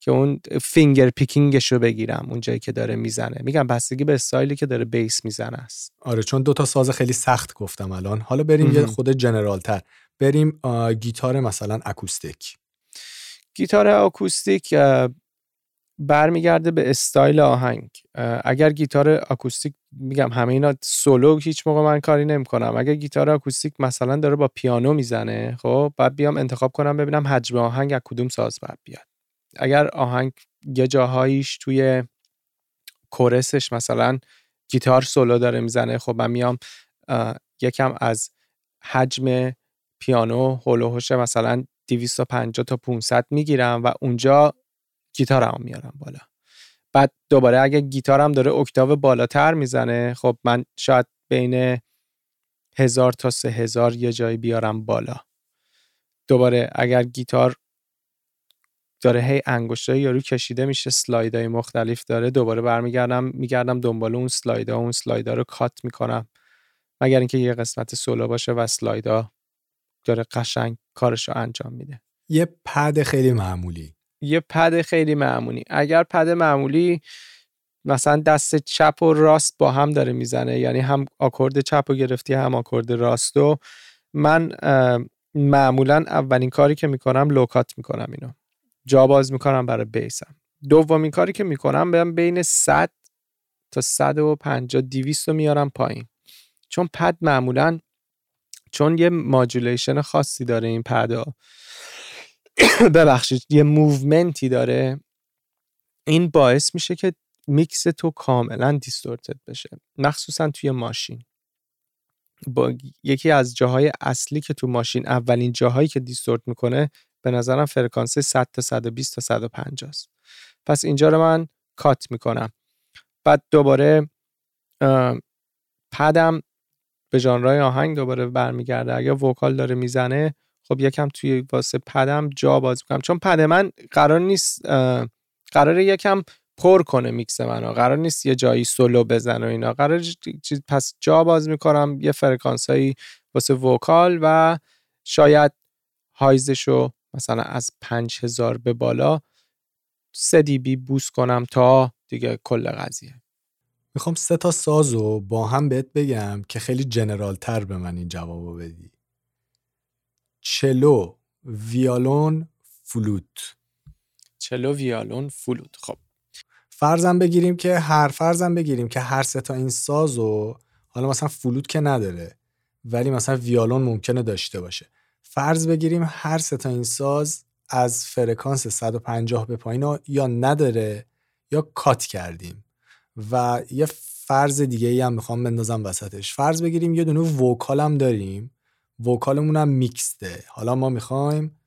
که اون finger picking ش رو بگیرم اون جایی که داره می‌زنه. میگم بستگی به استایلی که داره bass می‌زنه است. آره چون دو تا ساز خیلی سخت گفتم الان. حالا بریم یه خورده general تر بریم گیتار مثلا اکوستیک. گیتار اکوستیک برمیگرده به استایل آهنگ. اگر گیتار اکوستیک میگم همه اینا سولو هیچ موقع من کاری نمی‌کنم. اگر گیتار اکوستیک مثلا داره با پیانو می‌زنه خب بعد بیام انتخاب کنم ببینم حجم آهنگ از کدوم ساز بعد بیاد. اگر آهنگ یه جاهاییش توی کورسش مثلا گیتار سولو داره می‌زنه خب من میام یکم از حجم پیانو هولوهوش مثلا 250 تا 500 می‌گیرم و اونجا گیتارم میارم بالا. بعد دوباره اگه گیتارم داره اکتاو بالاتر می‌زنه خب من شاید بین هزار تا سه هزار یه جایی بیارم بالا. دوباره اگر گیتار داره هی انگشتای یارو کشیده میشه سلایدهای مختلف داره دوباره برمیگردم میگردم دنبال اون سلایدا اون سلایدا رو کات می‌کنم. مگر اینکه یه قسمت سولو باشه و سلایدا داره قشنگ کارش رو انجام میده. یه پد خیلی معمولی. یه پد خیلی معمولی. اگر پد معمولی مثلا دست چپ و راست با هم داره می‌زنه یعنی هم آکورد چپ و گرفتی هم آکورد راست و من معمولا اولین کاری که می‌کنم low cut می‌کنم اینو. جا باز می‌کنم برای bass م. دومین کاری که می‌کنم برم بین 100 تا 150 200 رو میارم پایین. چون پد معمولا چون یه modulation خاصی داره این پدا. *coughs* ببخشید یه movement ی داره. این باعث میشه که میکس تو کاملا distorted بشه. مخصوصا توی ماشین. با یکی از جاهای اصلی که تو ماشین اولین جاهایی که دیستورت می‌کنه به نظرم فرکانس 100 تا 120 تا 150 است پس اینجا رو من کات می‌کنم. بعد دوباره پدم به ژانرهای آهنگ دوباره برمیگرده. اگر وکال داره می‌زنه خب یکم توی واسه پدم جا باز می‌کنم. چون پد من قرار نیست قرار یکم پر کنه میکس منو. قرار نیست یه جایی سولو بزنه و اینا. قرار پس جا باز می‌کنم یه فرکانس هایی واسه vocal و شاید highs شو مثلا از 5000 به بالا 3 dB boost کنم تا دیگه کل قضیه. می‌خوام سه تا ساز رو با هم بهت بگم که خیلی general تر به من این جوابو بدی. cello ویالون فلوت. cello ویالون فلوت. خب. فرضم بگیریم که هر فرضم بگیریم که هر سه تا این ساز و حالا مثلا فلوت که نداره ولی مثلا ویالون ممکنه داشته باشه. فرض بگیریم هر سه تا این ساز از فرکانس 150 به پایین یا نداره یا cut کردیم. و یه فرض دیگه ای هم می‌خوام بندازم وسطش. فرض بگیریم یه دونه vocal هم داریم. vocal مون هم میکسته حالا ما می‌خوایم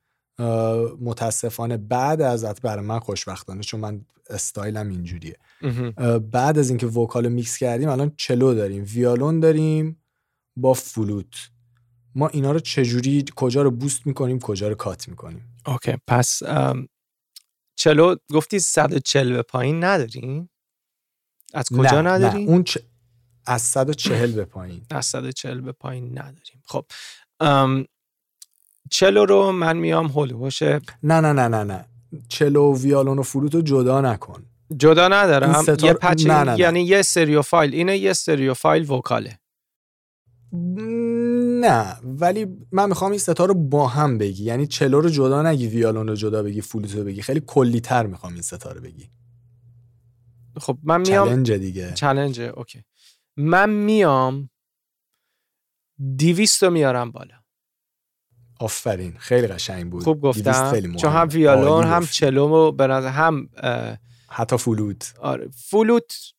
متاسفانه بعد از برای من خوشبختانه چون من استایلم اینجوریه. بعد از اینکه vocal mix کردیم الان cello داریم. ویالون داریم با فلوت. ما اینا رو چجوری کجا رو boost می‌کنیم کجا رو cut می‌کنیم؟ okay. پس cello گفتی 140 به پایین نداریم؟ از کجا نه، نداریم؟ نه. اون چ... از 140 به پایین. از 140 به پایین نداریم. خب چلو رو من میام هولوش نه نه نه نه نه. چلو و ویالون و فلوت رو جدا نکن. جدا ندارم. ستار... یه پچ نه نه یعنی یه سریو فایل. اینه یه سریو فایل وکاله. نه. ولی من می‌خوام این ستا رو با هم بگی. یعنی چلو رو جدا نگی ویالون رو جدا بگی فلوت رو بگی. خیلی کلی تر می‌خوام این ستا رو بگی. خب من میام challenge دیگه. challenge okay. من میام دیویست رو میارم بالا. آفرین خیلی قشنگ بود. خوب گفتم چون هم ویالون هم cello م و به هم حتی فلوت. آره فلوت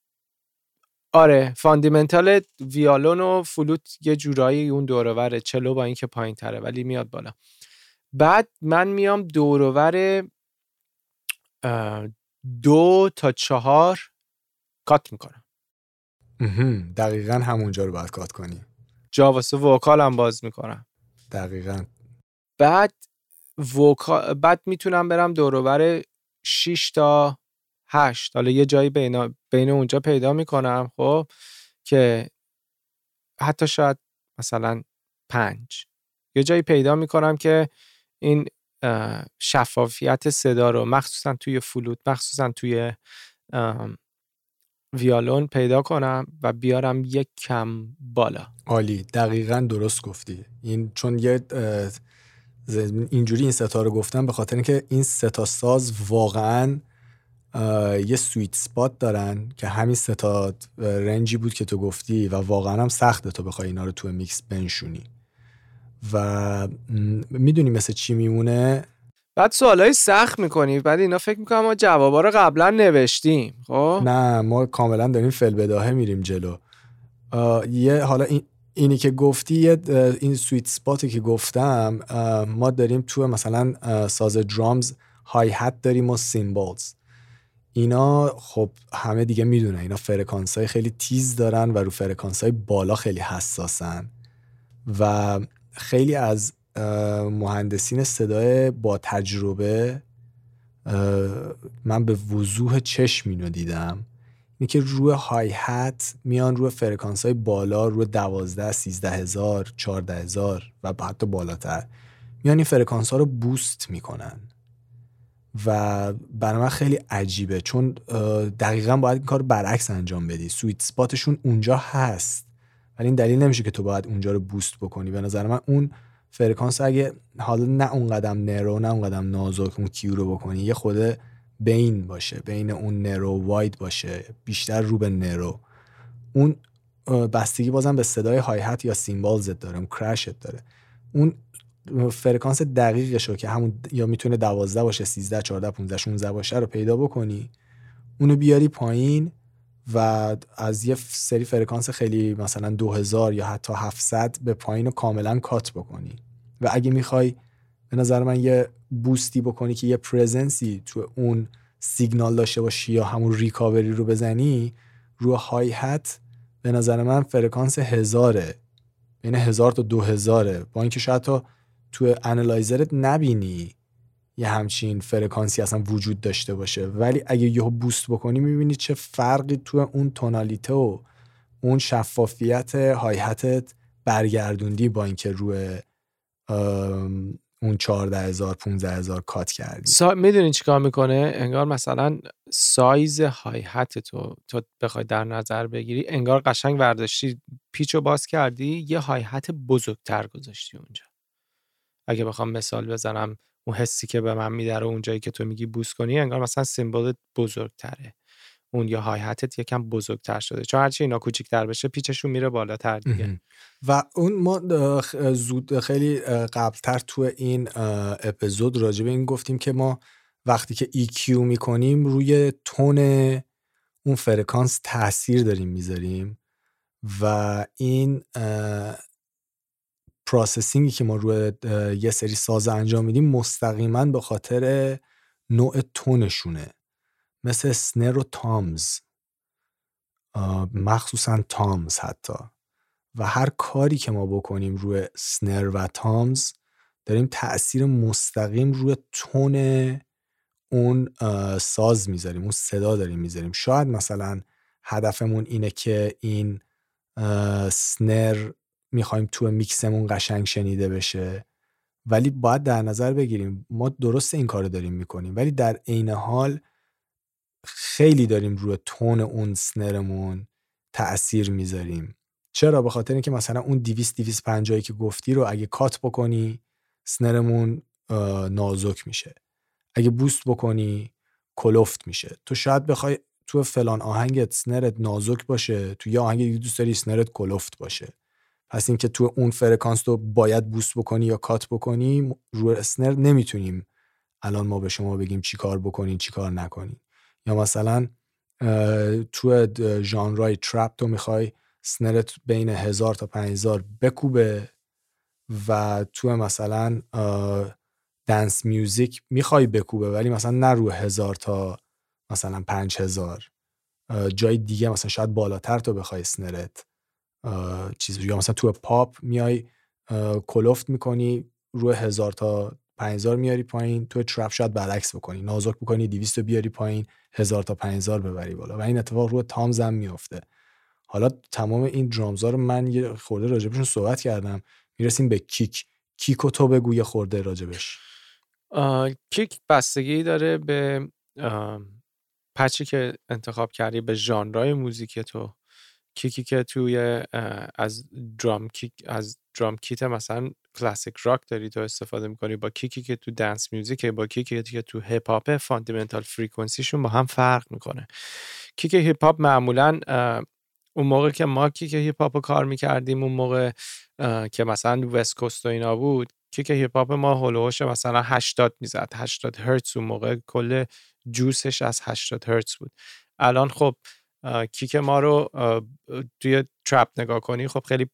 آره fundamental ویالون و فلوت یه جورایی اون دوروره cello با اینکه پایین تره ولی میاد بالا. بعد من میام دورور دو تا چهار کات می‌کنم. دقیقا همونجا رو باید کات کنی. جا واسه وکال هم باز می‌کنم. دقیقا. بعد وکا... بعد می‌تونم برم دوروبر 6 تا 8 حالا یه جایی بین, بین اونجا پیدا می‌کنم خب که حتی شاید مثلا پنج. یه جایی پیدا می‌کنم که این شفافیت صدا رو مخصوصا توی فلوت مخصوصا توی ویالون پیدا کنم و بیارم یک کم بالا. عالی. دقیقا درست گفتی. این چون یه اینجوری این ستا رو گفتم به خاطر اینکه این ستا ساز واقعا یه sweet spot دارن که همین ستا range ی بود که تو گفتی و واقعا هم سخته تو بخوای اینا رو تو میکس بنشونی. و می‌دونی مثل چی میمونه؟ بعد سوالای سخت می‌کنی. بعد اینا فکر می‌کنم ما جوابا رو قبلا نوشتیم خب؟ نه ما کاملا داریم فل بداهه میریم جلو. یه حالا این اینی که گفتی این sweet spot ی که گفتم ما داریم تو مثلا ساز drums hi-hat داریم و cymbals اینا خب همه دیگه می‌دونن. اینا فرکانس های خیلی تیز دارن و رو فرکانس های بالا خیلی حساسن. و خیلی از مهندسین صدای با تجربه من به وضوح چشم اینو دیدم. اینه که روی hi-hat میان روی فرکانس های بالا روی دوازده سیزده هزار چارده هزار و حتی بالاتر میان این فرکانس ها رو boost می‌کنن. و برای من خیلی عجیبه چون دقیقا باید این کار برعکس انجام بدی. sweet spot شون اونجا هست. ولی این دلیل نمیشه که تو باید اونجا رو boost بکنی. به نظر من اون فرکانس اگه حالا نه اون قدم narrow نه اون قدم نازک اون Q رو بکنی یه خورده بین باشه بین اون narrow wide باشه بیشتر رو به narrow. اون بستگی بازم به صدای hi-hat یا cymbals ت داره اون crash ت داره. اون فرکانس دقیقش رو که همون یا می‌تونه 12 باشه 13 14 15 16 باشه رو پیدا بکنی. اونو بیاری پایین. و از یه سری فرکانس خیلی مثلا 2000 یا حتی 700 به پایین رو کاملا cut بکنی. و اگه می‌خوای به نظر من یه boost ی بکنی که یه presence ی تو اون سیگنال داشته باشی یا همون recovery رو بزنی رو hi-hat به نظر من فرکانس هزاره. بین هزار تا دو هزاره با اینکه شاید تا تو analyzer ت نبینی. یه همچین فرکانسی اصلا وجود داشته باشه. ولی اگه یهو بوست بکنی می‌بینی چه فرقی تو اون تونالیته و اون شفافیت هایهتت برگردوندی با اینکه روی اون 14 هزار 15 هزار کات کردی. سا... می‌دونی چیکار می‌کنه؟ انگار مثلا سایز هایهت تو تو بخوای در نظر بگیری انگار قشنگ ورداشتی پیچو باز کردی یه هایهت بزرگتر گذاشتی اونجا. اگه بخوام مثال بزنم اون حسی که به من میده رو اونجایی که تو میگی بوس کنی انگار مثلا سیمبل بزرگتره. اون یا های هتت یکم بزرگتر شده. چون هرچی اینا کوچیکتر بشه پیچشون میره بالاتر دیگه. و اون ما زود خیلی قبلتر تو این اپیزود راجع این گفتیم که ما وقتی که EQ می‌کنیم روی تون اون فرکانس تاثیر داریم می‌ذاریم. و این processing ی که ما روی یه سری ساز انجام میدیم مستقیما به خاطر نوع tone شونه. مثل snare و toms. مخصوصا toms حتی. و هر کاری که ما بکنیم روی snare و toms داریم تاثیر مستقیم روی tone اون ساز می‌ذاریم اون صدا داریم می‌ذاریم. شاید مثلا هدفمون اینه که این سنر می‌خوایم تو میکسمون قشنگ شنیده بشه. ولی باید در نظر بگیریم ما درست این کار داریم می‌کنیم. ولی در عین حال خیلی داریم روی تون اون سنرمون تاثیر می‌ذاریم. چرا؟ به خاطر اینکه مثلا اون 200 250 که گفتی رو اگه کات بکنی سنرمون نازک میشه. اگه boost بکنی کلفت میشه. تو شاید بخوای تو فلان آهنگت snare ت نازک باشه تو یه آهنگ دوست داری snare ت کلفت باشه. پس اینکه تو اون فرکانس رو باید boost بکنی یا cut بکنی رو snare نمی‌تونیم الان ما به شما بگیم چی کار بکنین چی کار نکنین. یا مثلا تو ژانرای trap تو می‌خوای snare ت بین هزار تا هزار بکوبه و تو مثلا دنس میوزیک می‌خوای بکوبه ولی مثلا نه رو هزار تا مثلا پنج هزار. جای دیگه مثلا شاید بالاتر تو بخوای سنرت چیز یا مثلا تو پاپ میای کلوفت می‌کنی روی هزار تا 5000 میاری پایین تو ترپ شاید برعکس بکنی نازک بکنی 200 بیاری پایین هزار تا 5000 ببری بالا و این اتفاق روی تامز هم میفته حالا تمام این drums ها رو من یه خورده راجبشون صحبت کردم می‌رسیم به kick. kick و تو بگو یه خورده راجبش. kick بستگی داره به patch ی که انتخاب کردی به ژانرهای موزیک تو. kick ی که توی از drum kick از drum kit مثلا classic rock داری تو استفاده می‌کنی با kick ی که تو dance music با kick ی که تو hip hop fundamental frequency شون با هم فرق می‌کنه. kick hip hop معمولا اون موقع که ما kick hip hop کار می‌کردیم اون موقع که مثلا West Coast و اینا بود kick hip hop ما حول و حوش مثلا 80 می‌زد 80 هرتز اون موقع کل juice ش از 80 هرتز بود. الان خب kick ما رو توی trap نگاه کنی خب خیلی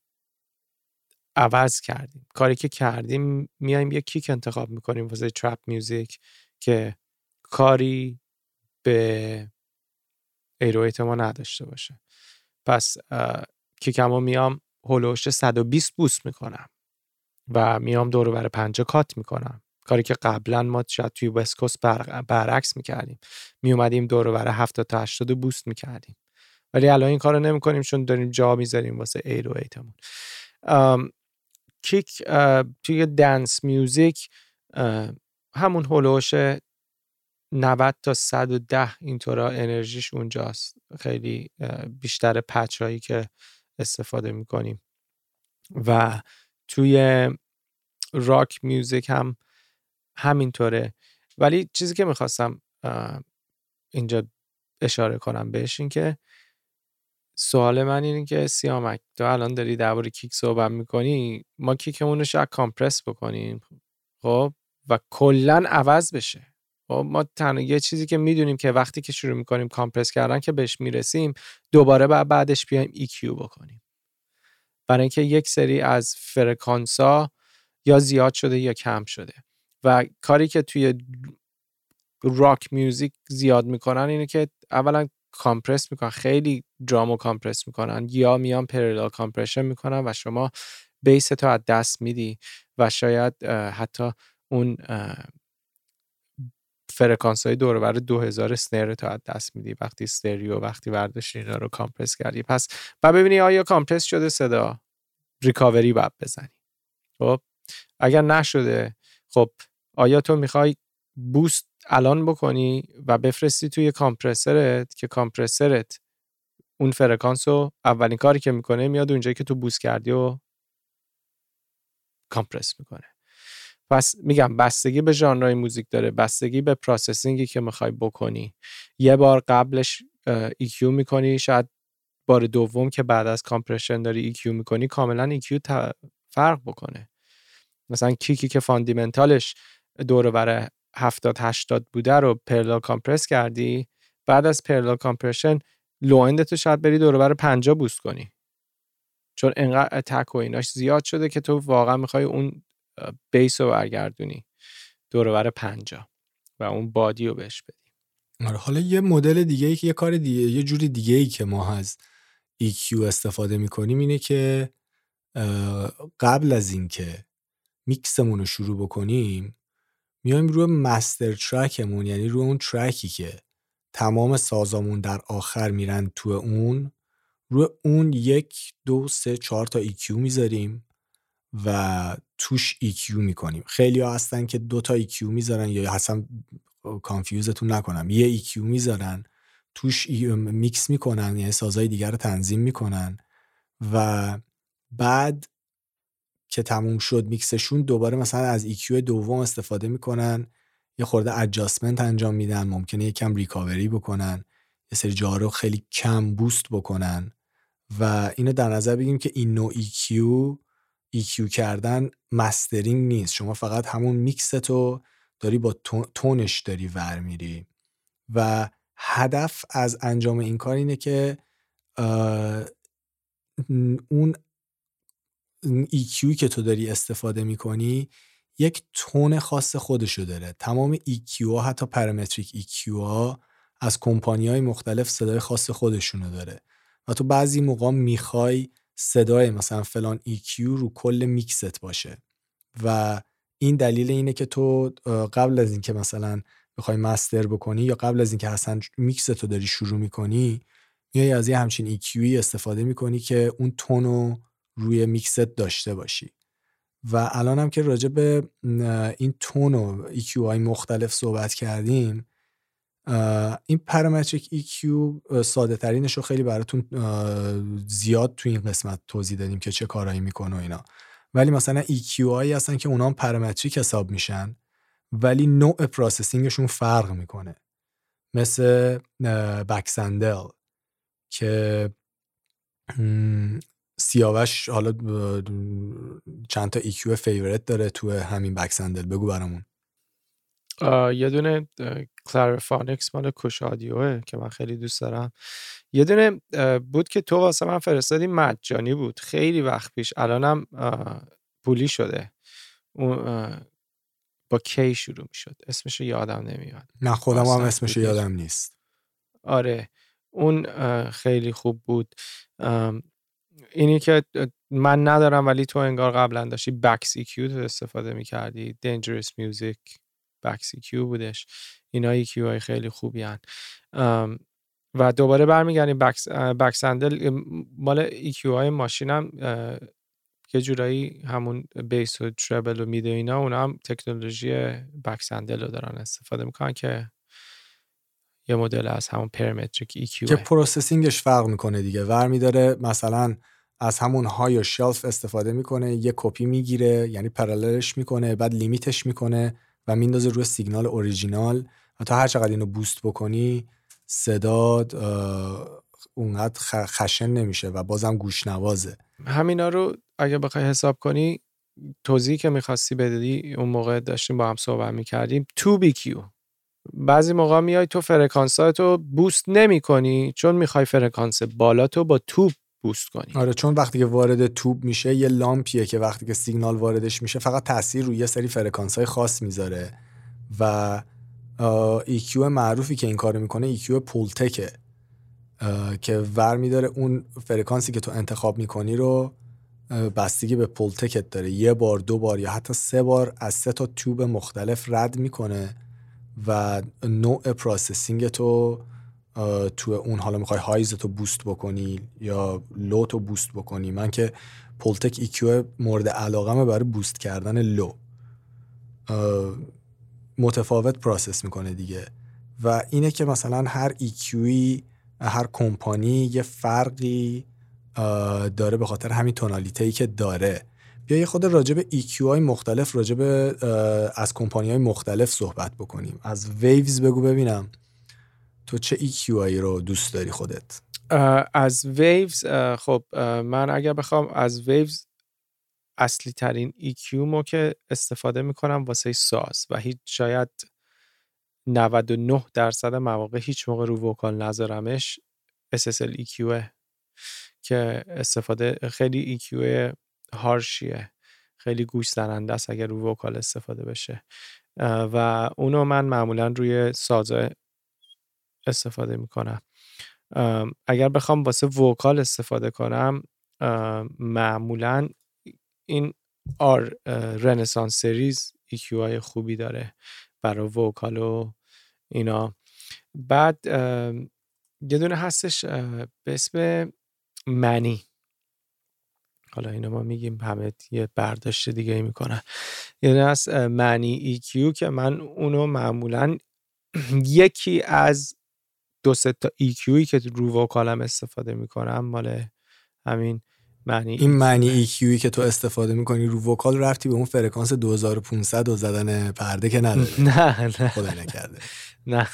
عوض کردیم. کاری که کردیم میایم یه kick انتخاب می‌کنیم واسه trap music که کاری به ایرویت ما نداشته باشه. پس کیکمو میام هلوش 120 بوست می‌کنم و میام دور بر پنجه کات می‌کنم. کاری که قبلا ما شاید توی وسکوس بر... برعکس می‌کردیم. می اومدیم دور بر 70 تا 80 بوست می‌کردیم. ولی الان این کارو نمی‌کنیم چون داریم جا می‌ذاریم واسه ایرو ایتمون. کیک توی دنس میوزیک همون هلوش 90 تا 110 اینطورا انرژیش اونجاست. خیلی بیشتر پچ هایی که استفاده می‌کنیم. و توی راک میوزیک هم همینطوره. ولی چیزی که می‌خواستم اینجا اشاره کنم بهش این که سوال من اینه که سیامک تو الان داری درباره kick صحبت می‌کنی ما kick مون رو شاید compress بکنیم. خب؟ و کلا عوض بشه. خب؟ ما تنها یه چیزی که می‌دونیم که وقتی که شروع می‌کنیم compress کردن که بهش می‌رسیم دوباره بعد بعدش بیایم EQ بکنیم. برای اینکه یک سری از فرکانسا یا زیاد شده یا کم شده. و کاری که توی rock music زیاد می‌کنن اینه که اولا compress می‌کنن خیلی drum و compress می‌کنن. یا میان parallel compression می‌کنن و شما بیس تو از دست میدی و شاید حتی اون فرکانس های دور بر 2000 سنر تو از دست میدی. وقتی ستریو وقتی وردش اینا رو کامپرس کردی. پس و ببینی آیا کامپرس شده صدا ریکاوری باید بزنی. خب؟ اگر نشده خب آیا تو می‌خوای بوست الان بکنی و بفرستی توی کامپرسرت که کامپرسرت اون فرکانس رو اولین کاری که می‌کنه میاد اونجایی که تو boost کردی و compress می‌کنه. پس میگم بستگی به ژانرهای music داره بستگی به processing ی که می‌خوای بکنی. یه بار قبلش EQ می‌کنی شاید بار دوم که بعد از compression داری EQ می‌کنی کاملا EQ فرق بکنه. مثلا kick ی که fundamental ش دور 70 80 بوده رو parallel compress کردی؟ بعد از parallel compression low تو شاید بری دور بر 50 boost کنی. چون انقدر attack و ایناش زیاد شده که تو واقعا می‌خوای اون bass رو برگردونی دور بر 50 و اون body رو بهش بدی. آره حالا یه مدل دیگه ای که یه کار دیگه یه جوری دیگه ای که ما از EQ استفاده می‌کنیم اینه که قبل از اینکه میکسمون رو شروع بکنیم میایم روی master track مون یعنی روی اون track ی که تمام سازامون در آخر میرن تو اون روی اون یک دو سه چهار تا EQ می‌ذاریم و توش EQ می‌کنیم. خیلی ها هستن که دو تا EQ می‌ذارن یا اصلا confuse تون نکنم یه EQ می‌ذارن توش میکس می‌کنن یعنی سازهای دیگر رو تنظیم می‌کنن و بعد که تموم شد میکسشون دوباره مثلا از EQ دوم استفاده می‌کنن یه خورده ادجاستمنت انجام میدن ممکنه یکم ریکاوری بکنن یه سری جاها رو خیلی کم بوست بکنن و اینو در نظر بگیریم که این نوع EQ EQ کردن مسترینگ نیست. شما فقط همون میکستو داری با تونش داری ور میری و هدف از انجام این کار اینه که اون EQ که تو داری استفاده می‌کنی یک tone خاص خودشو داره. تمام EQ ها حتی parametric EQ ها از کمپانی های مختلف صدای خاص خودشونو داره. و تو بعضی موقع می‌خوای صدای مثلا فلان EQ رو کل میکست باشه. و این دلیل اینه که تو قبل از اینکه مثلا بخوای master بکنی یا قبل از اینکه اصلا میکس تو داری شروع می‌کنی میای از یه همچین EQ استفاده می‌کنی که اون tone و روی میکست داشته باشی. و الان هم که راجع به این tone و EQ های مختلف صحبت کردیم این parametric EQ ساده ترینش رو خیلی براتون زیاد تو این قسمت توضیح دادیم که چه کارایی می‌کنه و اینا. ولی مثلا EQ هایی هستن که اونا هم parametric حساب میشن ولی نوع processing شون فرق می‌کنه. مثل Baxandall که سیاوش حالا چند تا EQ favorite داره تو همین Baxandall بگو برامون. یه دونه Clariphonic مال Kush Audio ه که من خیلی دوست دارم. یه دونه بود که تو واسه من فرستادی مجانی بود. خیلی وقت پیش. الانم پولی شده. اون با کی شروع می‌شد؟ اسمش یادم نمیاد. نه خودم هم اسمش یادم نیست. آره. اون خیلی خوب بود. اینی که من ندارم ولی تو انگار قبلا داشتی BAX EQ استفاده می‌کردی. Dangerous Music BAX EQ بودش. اینا EQ های خیلی خوبی هن. و دوباره برمیگردیم Bax, Baxandall مال EQ های ماشینم یه جورایی همون bass و treble و mid ه اینا اونا هم تکنولوژی Baxandall رو دارن استفاده می‌کنن که یه مدل از همون parametric EQ ه processing ش فرق می‌کنه دیگه. ور میداره مثلا از همون high shelf استفاده می‌کنه یه کپی می‌گیره یعنی parallel ش می‌کنه بعد limit ش می‌کنه و میندازه روی سیگنال اوریجینال و تا هر چقدر اینو boost بکنی صدا اونقدر خشن نمیشه و بازم گوشنوازه. همینا رو اگه بخوای حساب کنی توضیحی که می‌خواستی بدی اون موقع داشتیم با هم صحبت می‌کردیم. tube EQ. بعضی موقع میای تو فرکانس تو boost نمی کنی چون می‌خوای فرکانس بالا تو با tube boost کنی. آره چون وقتی که وارد tube میشه یه لامپیه که وقتی که سیگنال واردش میشه فقط تاثیر روی یه سری فرکانس های خاص می‌ذاره و EQ معروفی که این کارو می‌کنه EQ Pultec ه که ور میداره اون فرکانسی که تو انتخاب می‌کنی رو بستگی به Pultec ت داره. یه بار دو بار یا حتی سه بار از سه تا tube مختلف رد می‌کنه. و نوع processing تو تو اون حالا می‌خوای highs تو boost بکنی یا low تو boost بکنی. من که Pultec EQ مورد علاقمه برای boost کردن low متفاوت process می‌کنه دیگه. و اینه که مثلا هر EQ ی هر کمپانی یه فرقی داره به خاطر همین تونالیته ای که داره. بیا یه خورده راجع به EQ های مختلف راجع به از کمپانی های مختلف صحبت بکنیم. از Waves بگو ببینم. تو چه EQ هایی رو دوست داری خودت؟ از Waves خب من اگر بخوام از Waves اصلی ترین EQ مو که استفاده می‌کنم واسه ساز و هیچ شاید 99 درصد مواقع هیچ موقع رو وکال نذارمش SSL EQ که استفاده خیلی EQ هارشیه. خیلی گوش زننده است اگر رو وکال استفاده بشه. و اونو من معمولا روی سازه استفاده می‌کنم. اگر بخوام واسه وکال استفاده کنم معمولا این آر رنسانس سریز EQ های خوبی داره برای وکال و اینا. بعد یه دونه هستش به اسم منی. حالا اینو ما میگیم همه یه برداشت دیگه می‌کنن. یعنی از معنی EQ که من اونو معمولا *clears throat* یکی از دو سه تا EQی که رو وکالم استفاده می‌کنم مال همین Manny این Manny EQ ی که تو استفاده می‌کنی رو vocal رفتی به اون فرکانس 2500 و زدن پرده که نداره *laughs* نه نه. خدا نکرده. نه.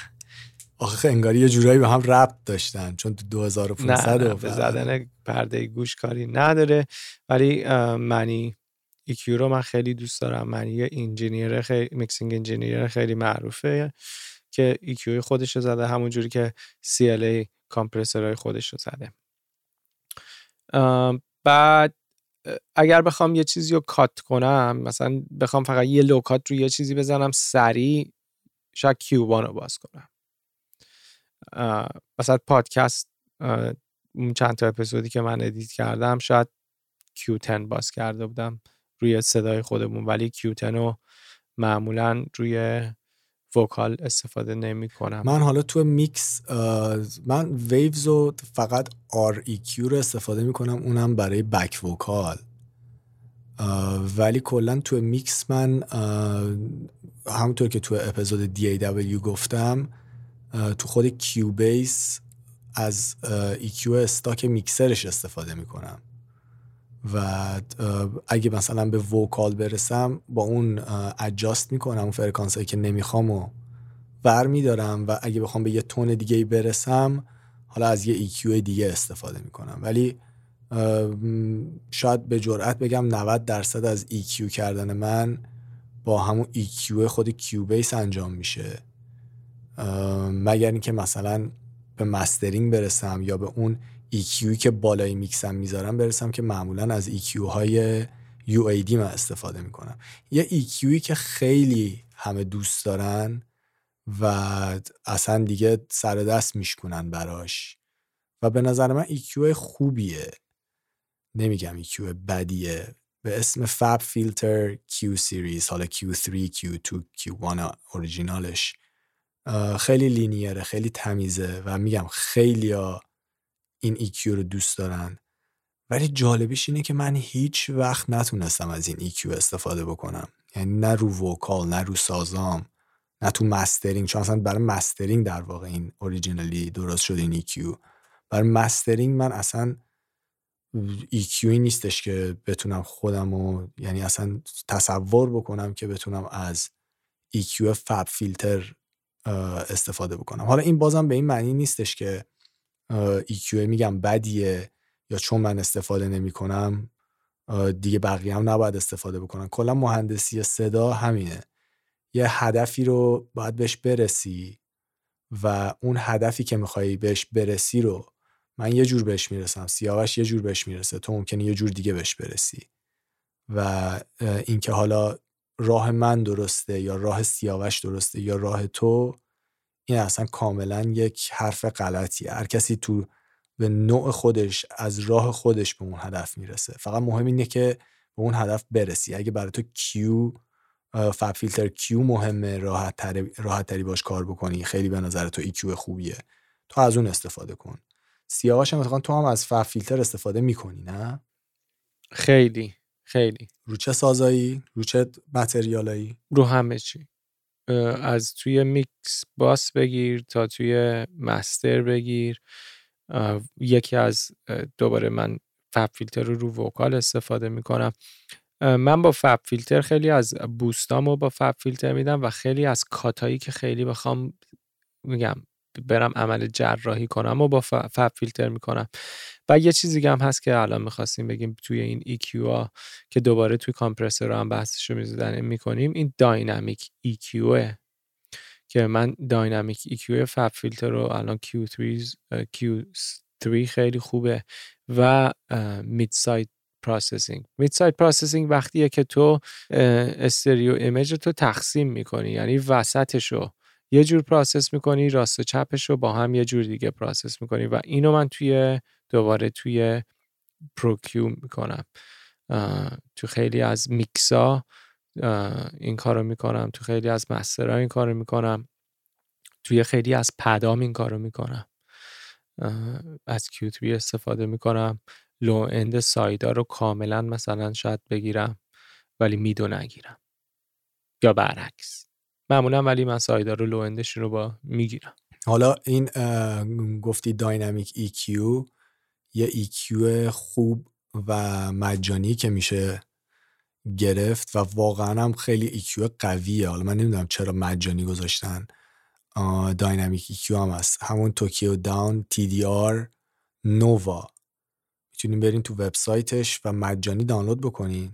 آخه انگاری یه جورایی به هم ربط داشتن چون تو 2500 نه, نه به زدن پرده گوش کاری نداره. ولی Manny EQ رو من خیلی دوست دارم. Manny یه engineer خیلی mixing engineer خیلی معروفه که EQ خودش رو زده همون جوری که CLA کامپرسورهای خودش رو زده. بعد اگر بخوام یه چیزی رو cut کنم مثلا بخوام فقط یه low cut رو یه چیزی بزنم سریع شاید Q1 رو باز کنم. مثلا پادکست اون چند تا اپیزودی که من edit کردم شاید Q10 باز کرده بودم روی صدای خودمون ولی Q10 رو معمولا روی vocal استفاده نمی کنم من حالا تو میکس من Waves رو فقط REQ رو استفاده می کنم اونم برای back vocal. ولی کلا تو میکس من همونطور که تو اپیزود DAW گفتم تو خود Cubase از EQ stock mixer ش استفاده می‌کنم. و اگه مثلا به vocal برسم با اون adjust می‌کنم اون فرکانس که نمی‌خوام و ور میدارم و اگه بخوام به یه tone دیگه برسم حالا از یه EQ دیگه استفاده می‌کنم. ولی شاید به جرئت بگم 90 درصد از EQ کردن من با همون EQ خود Cubase انجام میشه. مگر اینکه مثلا به mastering برسم یا به اون EQ که بالای میکسم می‌ذارم برسم که معمولا از EQ های UAD من استفاده می‌کنم. یه EQ که خیلی همه دوست دارن و اصلا دیگه سر دست میشکنن براش و به نظر من EQ خوبیه. نمیگم EQ بدیه. به اسم فاب فیلتر Q سیریز حالا Q3 Q2 Q1 اوریجینالش خیلی لینیره خیلی تمیزه و میگم خیلی این EQ رو دوست دارن. ولی جالبیش اینه که من هیچ وقت نتونستم از این EQ استفاده بکنم. یعنی نه رو vocal نه رو سازام نه تو mastering. چون اصلا برای mastering در واقع این originally درست شده این EQ برای mastering من اصلا EQ نیستش که بتونم خودم و یعنی اصلا تصور بکنم که بتونم از EQ FabFilter استفاده بکنم. حالا این بازم به این معنی نیستش که EQ میگم بدیه یا چون من استفاده نمی کنم دیگه بقیه هم نباید استفاده بکنم کلا مهندسی صدا همینه. یه هدفی رو باید بهش برسی و اون هدفی که میخوایی بهش برسی رو من یه جور بهش می‌رسم سیاوش یه جور بهش می‌رسه تو ممکنه یه جور دیگه بهش برسی. و اینکه حالا راه من درسته یا راه سیاوش درسته یا راه تو این اصلا کاملا یک حرف غلطیه. هر کسی تو به نوع خودش از راه خودش به اون هدف می‌رسه. فقط مهم اینه که به اون هدف برسی. اگه برای تو Q FabFilter Q مهمه راحت تری, راحت تری باش کار بکنی. خیلی به نظر تو EQ خوبیه. تو از اون استفاده کن. سیاوش هم تو هم از FabFilter استفاده می‌کنی نه؟ خیلی. خیلی. رو چه سازایی؟ رو چه material ایی؟ رو همه چی. از توی mix bus بگیر تا توی master بگیر. یکی از دوباره من FabFilter رو رو vocal استفاده می‌کنم. من با FabFilter خیلی از boost امو با FabFilter میدم و خیلی از cut ایی که خیلی بخوام میگم برم عمل جراحی کنم و با FabFilter می‌کنم. و یه چیزی هم هست که الان می‌خواستیم بگیم توی این EQ ها که دوباره توی compressor هم بحثش رو می‌کنیم این dynamic EQ که من dynamic EQ FabFilter رو الان Q3 Q3 خیلی خوبه و mid side processing mid side processing وقتیه که تو stereo image تو تقسیم می‌کنی یعنی وسطش رو یه جور process می‌کنی راست و چپش رو با هم یه جور دیگه process می‌کنی و اینو من توی دوباره توی Pro-Q می‌کنم. تو خیلی از میکسا این کارو می‌کنم تو خیلی از master ها این کارو می‌کنم توی خیلی از پدام این کارو می‌کنم. از Q3 استفاده می‌کنم. low end side ا رو کاملا مثلا شاید بگیرم ولی mid و نگیرم. یا برعکس. معمولا ولی من side ا رو low end ش رو با می‌گیرم. حالا این گفتی dynamic EQ یه EQ خوب و مجانی که میشه گرفت و واقعا هم خیلی EQ قویه. حالا من نمی‌دونم چرا مجانی گذاشتن. dynamic EQ هم هست. همون Tokyo Dawn TDR Nova. می‌تونین برین تو وبسایتش و مجانی دانلود بکنین.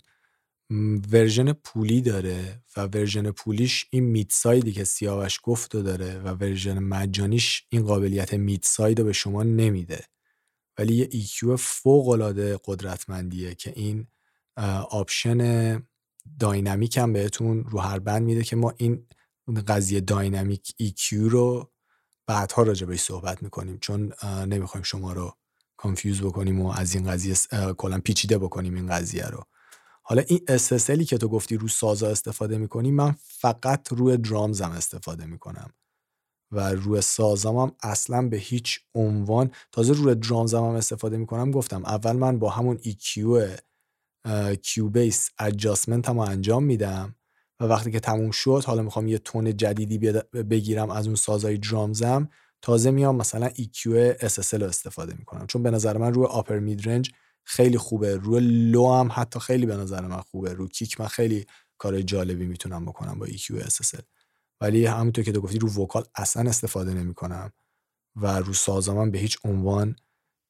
version پولی داره و version پولیش این mid side ی که سیاوش گفت داره و version مجانیش این قابلیت mid side رو به شما نمیده. ولی یه EQ فوق العاده قدرتمندیه که این option dynamic هم بهتون رو هر band میده که ما این قضیه dynamic EQ رو بعدها راجع بهش صحبت می‌کنیم چون نمی‌خوایم شما رو confuse بکنیم و از این قضیه کلا پیچیده بکنیم این قضیه رو. حالا این SSLی که تو گفتی رو سازا استفاده می‌کنی من فقط روی drums م استفاده می‌کنم. و روی سازم هم اصلا به هیچ عنوان تازه روی درامزم هم استفاده می‌کنم گفتم اول من با همون EQ کیو بیس ادجاستمنت هم انجام میدم و وقتی که تموم شد حالا می‌خوام یه تون جدیدی بگیرم از اون سازای درامزم تازه میام مثلا EQ SSL رو استفاده می‌کنم. چون به نظر من روی آپر میدرنج خیلی خوبه. روی لو هم حتی خیلی به نظر من خوبه. رو کیک من خیلی کار جالبی می‌تونم بکنم با EQ SSL ولی همونطور که تو گفتی رو vocal اصلا استفاده نمی‌کنم و رو سازم به هیچ عنوان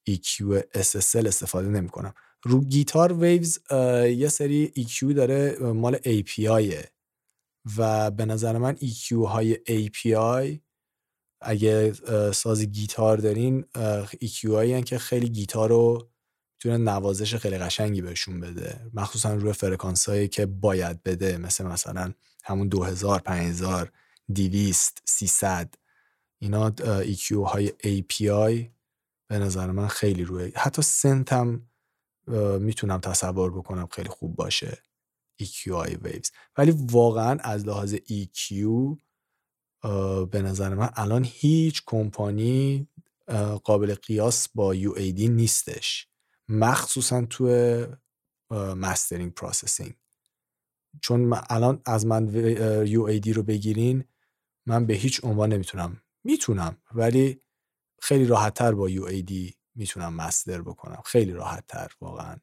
EQ SSL استفاده نمی‌کنم. رو گیتار Waves یه سری EQ داره مال API و به نظر من EQ های API اگه ساز گیتار دارین EQ هایی که خیلی گیتار رو می‌تونه نوازش خیلی قشنگی بهشون بده. مخصوصا روی فرکانس هایی که باید بده مثل مثلا همون 2000 5000 200 300 اینا EQ های API به نظر من خیلی روی حتی سنت هم می‌تونم تصور بکنم خیلی خوب باشه. EQI waves ولی واقعا از لحاظ EQ به نظر من الان هیچ کمپانی قابل قیاس با UAD نیستش. مخصوصا تو mastering processing چون الان از من UAD رو بگیرین من به هیچ عنوان نمی‌تونم. می‌تونم ولی خیلی راحتتر با UAD می‌تونم master بکنم. خیلی راحت تر واقعا.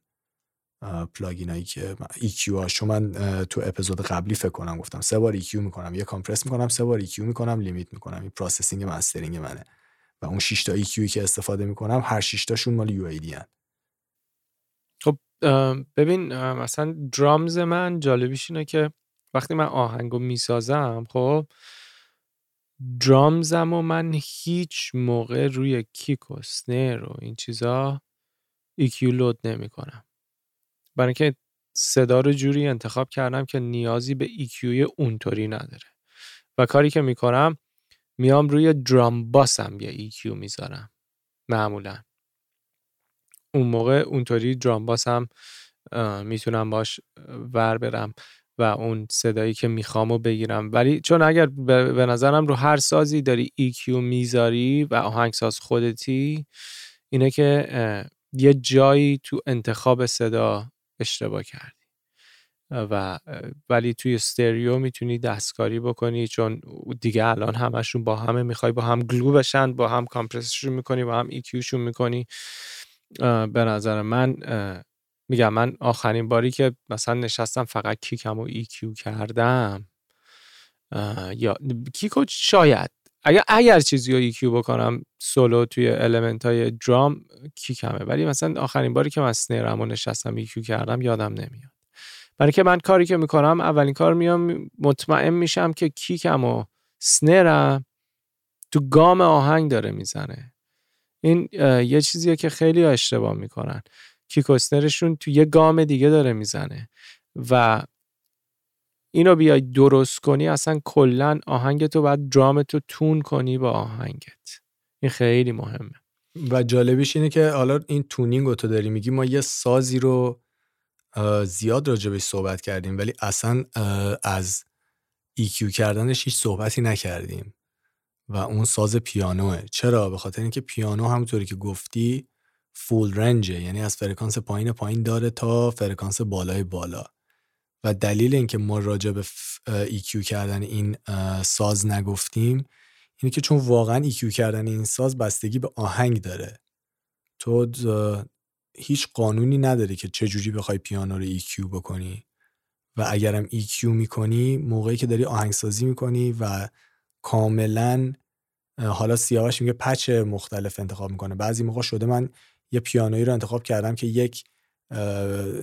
plugin هایی که EQ هاشو من تو اپیزود قبلی فکر کنم گفتم سه بار EQ می‌کنم. یه compress می‌کنم سه بار EQ می‌کنم limit می‌کنم. این processing mastering منه. و اون 6 تا EQ که استفاده می‌کنم هر 6 تاشون مال UAD هن. خب ببین مثلا drums من جالبیش اینه که وقتی من آهنگو می‌سازم خب drums م و من هیچ موقع روی kick و snare و این چیزا EQ load نمی کنم برای اینکه صدا رو جوری انتخاب کردم که نیازی به EQ ی اونطوری نداره. و کاری که می‌کنم میام روی درام باسم یه ایکیو می‌ذارم. معمولا. اون موقع اونطوری درام باسم می‌تونم باش ور برم. و اون صدایی که می‌خوام بگیرم. ولی چون اگر به نظرم رو هر سازی داری EQ می‌ذاری و آهنگساز خودتی اینه که یه جایی تو انتخاب صدا اشتباه کردی. و ولی توی stereo می‌تونی دستکاری بکنی چون دیگه الان همشون با همه می‌خوای با هم glue بشن با هم compress شون می‌کنی با هم EQ شون می‌کنی. به نظر من میگم من آخرین باری که مثلا نشستم فقط kick م و EQ کردم یا kick و شاید اگر اگر چیزی رو EQ بکنم سولو توی element های drum kick مه ولی مثلا آخرین باری که من snare م و نشستم EQ کردم یادم نمیاد. برای که من کاری که می‌کنم اولین کار میام مطمئن میشم که کیکم و سنرم تو گام آهنگ داره می‌زنه. این یه چیزیه که خیلی اشتباه می‌کنن. کیکوسترشون تو یه گام دیگه داره می‌زنه. و اینو بیای درست کنی اصلا کلا آهنگ تو باید درامتو تون کنی با آهنگت. این خیلی مهمه. و جالبیش اینه که حالا این تونینگ رو تو داری میگی ما یه سازی رو زیاد راجبش صحبت کردیم ولی اصلا از EQ کردنش هیچ صحبتی نکردیم. و اون ساز پیانوه. چرا؟ به خاطر اینکه پیانو همونطوری که گفتی فول رنجه یعنی از فرکانس پایین پایین داره تا فرکانس بالای بالا. و دلیل اینکه ما راجع به EQ کردن این ساز نگفتیم اینه که چون واقعا EQ کردن این ساز بستگی به آهنگ داره. تو هیچ قانونی نداره که چجوری بخوای پیانو رو EQ بکنی. و اگرم EQ می‌کنی موقعی که داری آهنگسازی می‌کنی و کاملا حالا سیاوش میگه پچ مختلف انتخاب می‌کنه. بعضی موقع شده من یه پیانویی رو انتخاب کردم که یک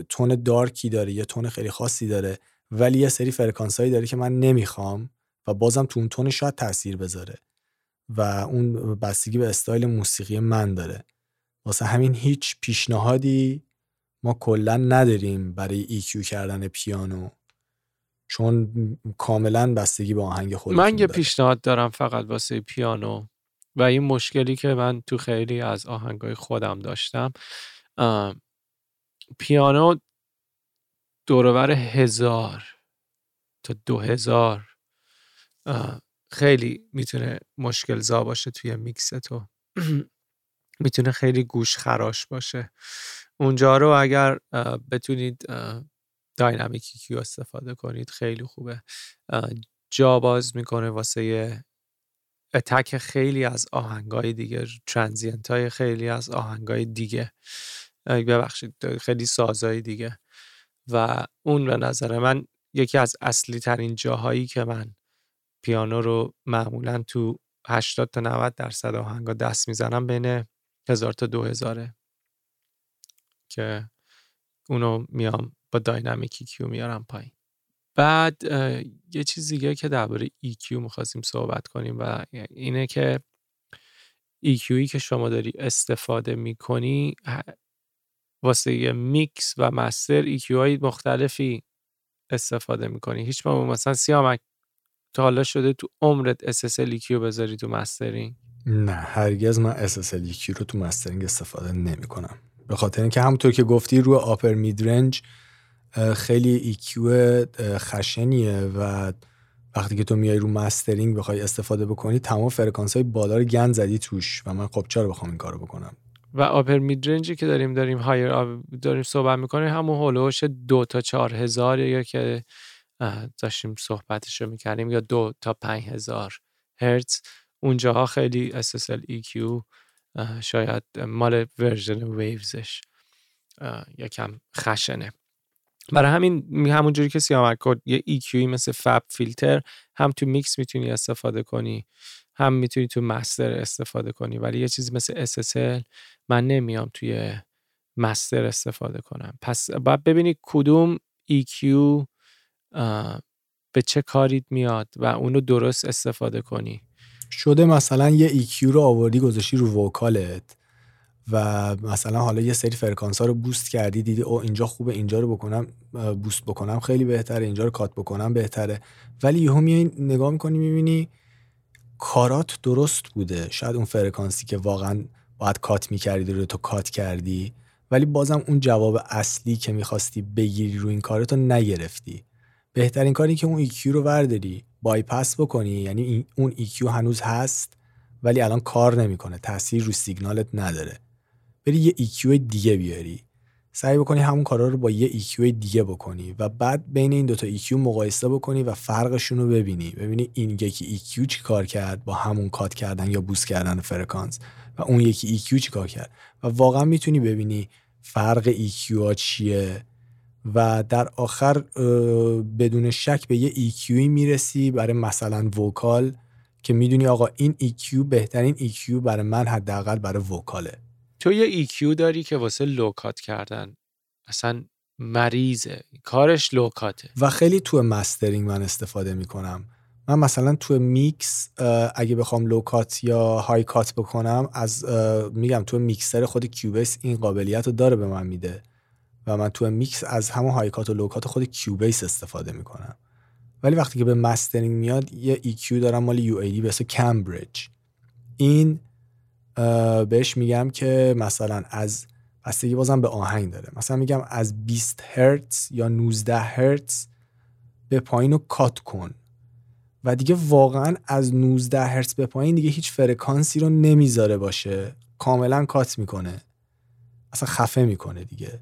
تون دارکی داره یه تون خیلی خاصی داره ولی یه سری فرکانس هایی داره که من نمی‌خوام و بازم تو اون تون شاید تاثیر بذاره و اون بستگی به استایل موسیقی من داره. واسه همین هیچ پیشنهادی ما کلا نداریم برای EQ کردن پیانو چون کاملا بستگی به آهنگ خود من یه پیشنهاد دارم فقط واسه پیانو. و این مشکلی که من تو خیلی از آهنگای خودم داشتم پیانو دور و ور هزار تا دو هزار خیلی می‌تونه مشکل زا باشه توی میکس تو. *clears throat* می‌تونه خیلی گوش خراش باشه. اونجا رو اگر بتونید dynamic EQ استفاده کنید خیلی خوبه. جا باز می‌کنه واسه attack خیلی از آهنگای دیگه transient های خیلی از آهنگای دیگه. ببخشید خیلی سازهای دیگه. و اون به نظر من یکی از اصلی ترین جاهایی که من پیانو رو معمولا تو 80 تا 90 درصد آهنگا دست می‌زنم بین هزار تا دو هزاره. که اونو میام با داینامیک EQ میارم پایین. بعد یه چیز دیگه که درباره EQ می‌خواستیم صحبت کنیم و اینه که EQی که شما داری استفاده می‌کنی واسه یه میکس و master EQ های مختلفی استفاده می‌کنی. هیچ ما مثلا سیامک تا حالا شده تو عمرت SSL EQ بذاری تو mastering؟ نه هرگز من SSL EQ رو تو mastering استفاده نمی کنم به خاطر اینکه همونطور که گفتی رو upper midrange خیلی EQ خشنیه و وقتی که تو میای رو mastering بخوای استفاده بکنی تمام فرکانس های بالا رو گند زدی توش و من خب چرا بخوام این کارو بکنم؟ و upper midrange ی که داریم داریم higher داریم صحبت می‌کنیم همون حول و حوش دو تا چهار هزار یا که داشتیم صحبتش رو می‌کردیم یا دو تا پنج هزار هرتز. اونجاها خیلی SSL EQ شاید مال version Waves ش یکم خشنه. برای همین همون جوری که سیامک کرد یه EQ مثل FabFilter هم تو میکس می‌تونی استفاده کنی هم می‌تونی تو مستر استفاده کنی ولی یه چیزی مثل SSL من نمیام توی مستر استفاده کنم. پس باید ببینی کدوم EQ به چه کاریت میاد و اونو درست استفاده کنی. شده مثلا یه EQ رو آوردی گذاشتی رو وکالت. و مثلا حالا یه سری فرکانس ها رو بوست کردی دیدی او اینجا خوبه اینجا رو بکنم بوست بکنم خیلی بهتره اینجا رو کات بکنم بهتره. ولی یهو میای نگاه می‌کنی می‌بینی کارات درست بوده. شاید اون فرکانسی که واقعا باید cut می‌کردی رو تو cut کردی ولی بازم اون جواب اصلی که می‌خواستی بگیری رو این کارتو نگرفتی. بهترین کاری که اون EQ رو ورداری بایپس بکنی یعنی اون EQ هنوز هست ولی الان کار نمی‌کنه تاثیر رو سیگنالت نداره. بری یه EQ دیگه بیاری. سعی بکنی همون کارا رو با یه EQ دیگه بکنی و بعد بین این دوتا EQ مقایسه بکنی و فرقشون رو ببینی. ببینی این یکی EQ چی کار کرد با همون cut کردن یا boost کردن فرکانس و اون یکی EQ چی کار کرد. و واقعا می‌تونی ببینی فرق EQ ها چیه و در آخر بدون شک به یه EQ می‌رسی برای مثلا وکال که می‌دونی آقا این EQ بهترین EQ برای من حداقل برای وکاله. تو یه EQ داری که واسه لوکات کردن؟ اصلا مریضه. کارش لوکاته. و خیلی تو مسترینگ من استفاده می‌کنم. من مثلا تو میکس اگه بخوام low cut یا high cut بکنم از میگم تو میکسر خود Cubase این قابلیت رو داره به من میده. و من تو میکس از همون high cut و low cut خود Cubase استفاده می‌کنم. ولی وقتی که به mastering میاد یه EQ دارم مال UAD به اسم Cambridge. این بهش میگم که مثلا از بستگی بازم به آهنگ داره. مثلا میگم از 20 هرتز یا 19 هرتز به پایین رو cut کن. و دیگه واقعا از 19 هرتز به پایین دیگه هیچ فرکانسی رو نمی‌ذاره باشه. کاملا cut می‌کنه. اصلا خفه می‌کنه دیگه.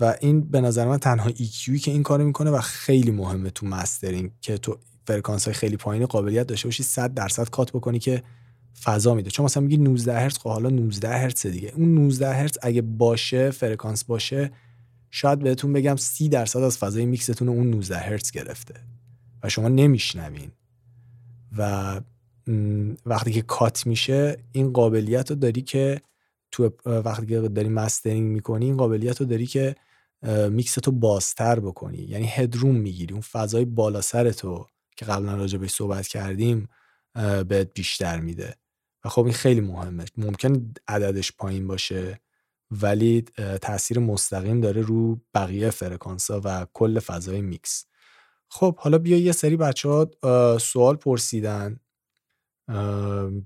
و این به نظر من تنها EQ ی که این کارو می‌کنه و خیلی مهمه تو mastering که تو فرکانس های خیلی پایین قابلیت داشته باشی 100 درصد cut بکنی که فضا میده. چون مثلا میگی 19 هرتز خب حالا 19 هرتز دیگه. اون 19 هرتز اگه باشه فرکانس باشه شاید بهتون بگم 30 درصد از فضای میکستون اون 19 هرتز گرفته و شما نمیشنوین. و وقتی که cut میشه این قابلیت رو داری که تو وقتی که داری mastering می‌کنی این قابلیت رو داری که میکس تو بازتر بکنی. یعنی headroom می‌گیری. اون فضای بالا سر تو که قبلا راجع بهش صحبت کردیم بهت بیشتر میده. و خب این خیلی مهمه. ممکن عددش پایین باشه ولی تاثیر مستقیم داره رو بقیه فرکانس و کل فضای میکس. خب حالا بیا یه سری بچه ها سوال پرسیدن.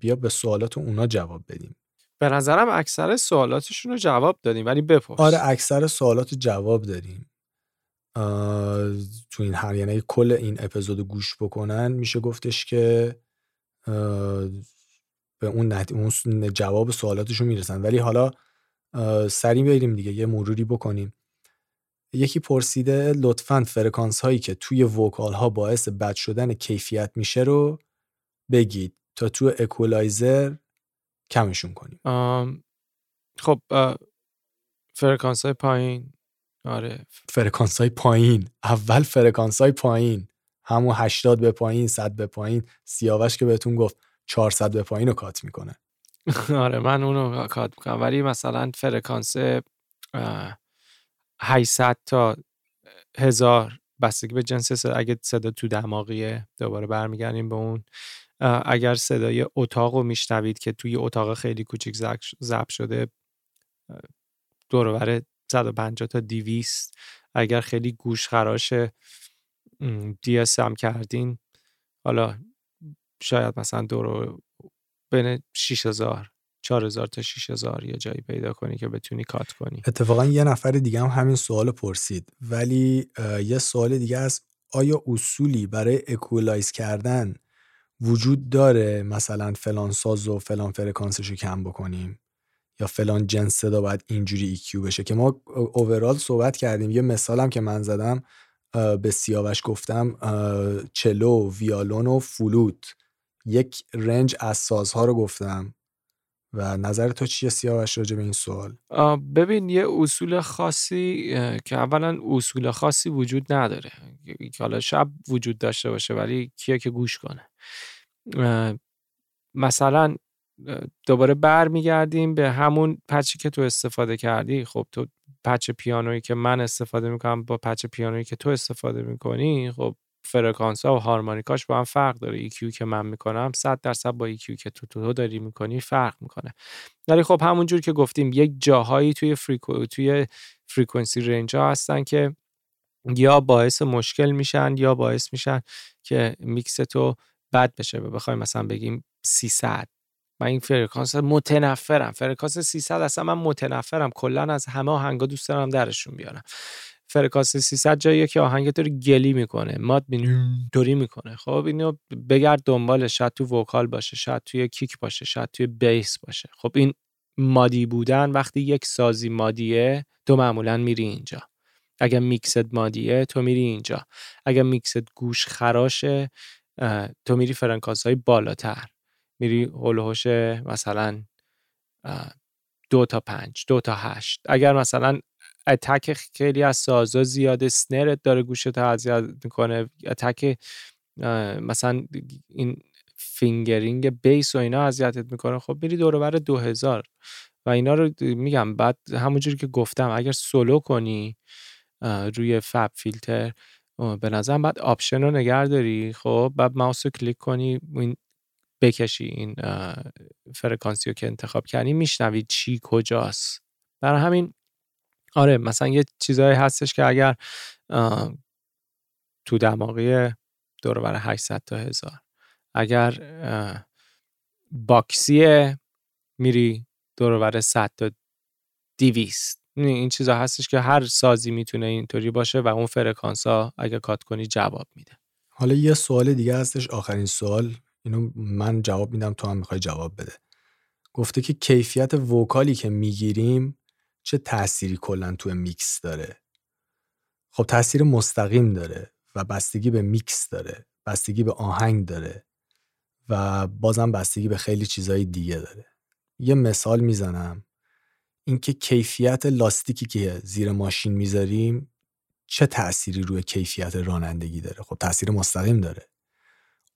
بیا به سوالات اونا جواب بدیم. به نظرم اکثر سوالاتشون رو جواب دادیم ولی بپرس. آره اکثر سوالات جواب دادیم. تو این هر یعنی کل این اپیزود گوش بکنن میشه گفتش که به اون, اون جواب سوالاتشون می‌رسن. ولی حالا سریع بریم دیگه یه مروری بکنیم. یکی پرسیده لطفا فرکانس هایی که توی vocal ها باعث بد شدن کیفیت میشه رو بگید تا تو اکولایزر کمشون کنیم. خب فرکانس های پایین. آره. فرکانس های پایین. اول فرکانس های پایین. همون 80 به پایین 100 به پایین. سیاوش که بهتون گفت. 400 به پایین رو کات می‌کنه. *laughs* آره من اونو کات می‌کنم. ولی مثلا فرکانس 800 تا هزار بستگی به جنس اگه صدا تو دماغیه دوباره برمیگردیم به اون. اگر صدای اتاق رو میشنوید که توی اتاق خیلی کوچیک ضبط شده دورور 150 تا 200 اگر خیلی گوش خراش دی هم کردین حالا شاید مثلا دورو بین 6000 4000 تا 6000 یه جایی پیدا کنی که بتونی کات کنی. اتفاقا یه نفر دیگه هم همین سوال پرسید. ولی یه سوال دیگه از آیا اصولی برای equalize کردن وجود داره مثلا فلان ساز و فلان فرکانسش رو کم بکنیم؟ یا فلان جنس صدا باید اینجوری EQ بشه؟ که ما overall صحبت کردیم. یه مثالم که من زدم به سیاوش گفتم cello ویالون و فلوت. یک رنج از سازها رو گفتم و نظر تو چیه سیاوش راجع به این سوال؟ ببین یه اصول خاصی که اولا اصول خاصی وجود نداره. که حالا شاید وجود داشته باشه ولی کیه که گوش کنه. مثلا دوباره برمیگردیم به همون patch ی که تو استفاده کردی. خب تو patch پیانویی که من استفاده می‌کنم با patch پیانویی که تو استفاده می‌کنی خب فرکانس ها و harmonic اش با هم فرق داره. EQ که من می‌کنم 100 درصد با EQ که تو تو داری می‌کنی فرق می‌کنه. ولی خب همونجور که گفتیم یک جاهایی توی freque توی frequency range ها هستن که یا باعث مشکل میشن یا باعث میشن که میکس تو بد بشه. بخوایم مثلا بگیم 300 من این فرکانس متنفرم. فرکانس 300 اصلا من متنفرم. کلا از همه آهنگا دوست دارم درشون بیارم. فرکانس 300 جاییه که آهنگ تو گلی می‌کنه mud اینطوری می‌کنه. خب اینو بگرد دنبالش شاید تو vocal باشه شاید توی kick باشه شاید توی bass باشه. خب این muddy بودن وقتی یک سازی muddy ه تو معمولا میری اینجا. اگر میکست muddy ه تو میری اینجا. اگر میکست گوش خراشه تو میری فرکانس های بالاتر. میری حول و حوش مثلا دو تا پنج دو تا هشت. اگر مثلا attack خیلی از سازا زیاده snare ت داره گوشت اذیت می‌کنه. attack مثلا این fingering bass و اینا اذیتت می‌کنه. خب میری دور دو هزار و اینا رو میگم بعد همونجوری که گفتم اگر سولو کنی روی FabFilter به نظرم باید option رو نگه داری. خب بعد ماوس رو کلیک کنی این بکشی این فرکانسی رو که انتخاب کردی میشنوی چی کجاست. برای همین آره مثلا یه چیزایی هستش که اگر تو دماغی دور بر 800 تا هزار. اگر boxy ه میری دور بر 100 تا 200 این چیزا هستش که هر سازی می‌تونه اینطوری باشه و اون فرکانس ها اگه cut کنی جواب میده. حالا یه سوال دیگه هستش آخرین سوال. اینو من جواب میدم تو هم می‌خوای جواب بده. گفته که کیفیت vocal ی که می‌گیریم چه تأثیری کلا تو میکس داره؟ خب تاثیر مستقیم داره و بستگی به میکس داره بستگی به آهنگ داره و بازم بستگی به خیلی چیزهای دیگه داره. یه مثال می‌زنم. اینکه کیفیت لاستیکی که زیر ماشین می‌ذاریم چه تأثیری روی کیفیت رانندگی داره؟ خب تاثیر مستقیم داره.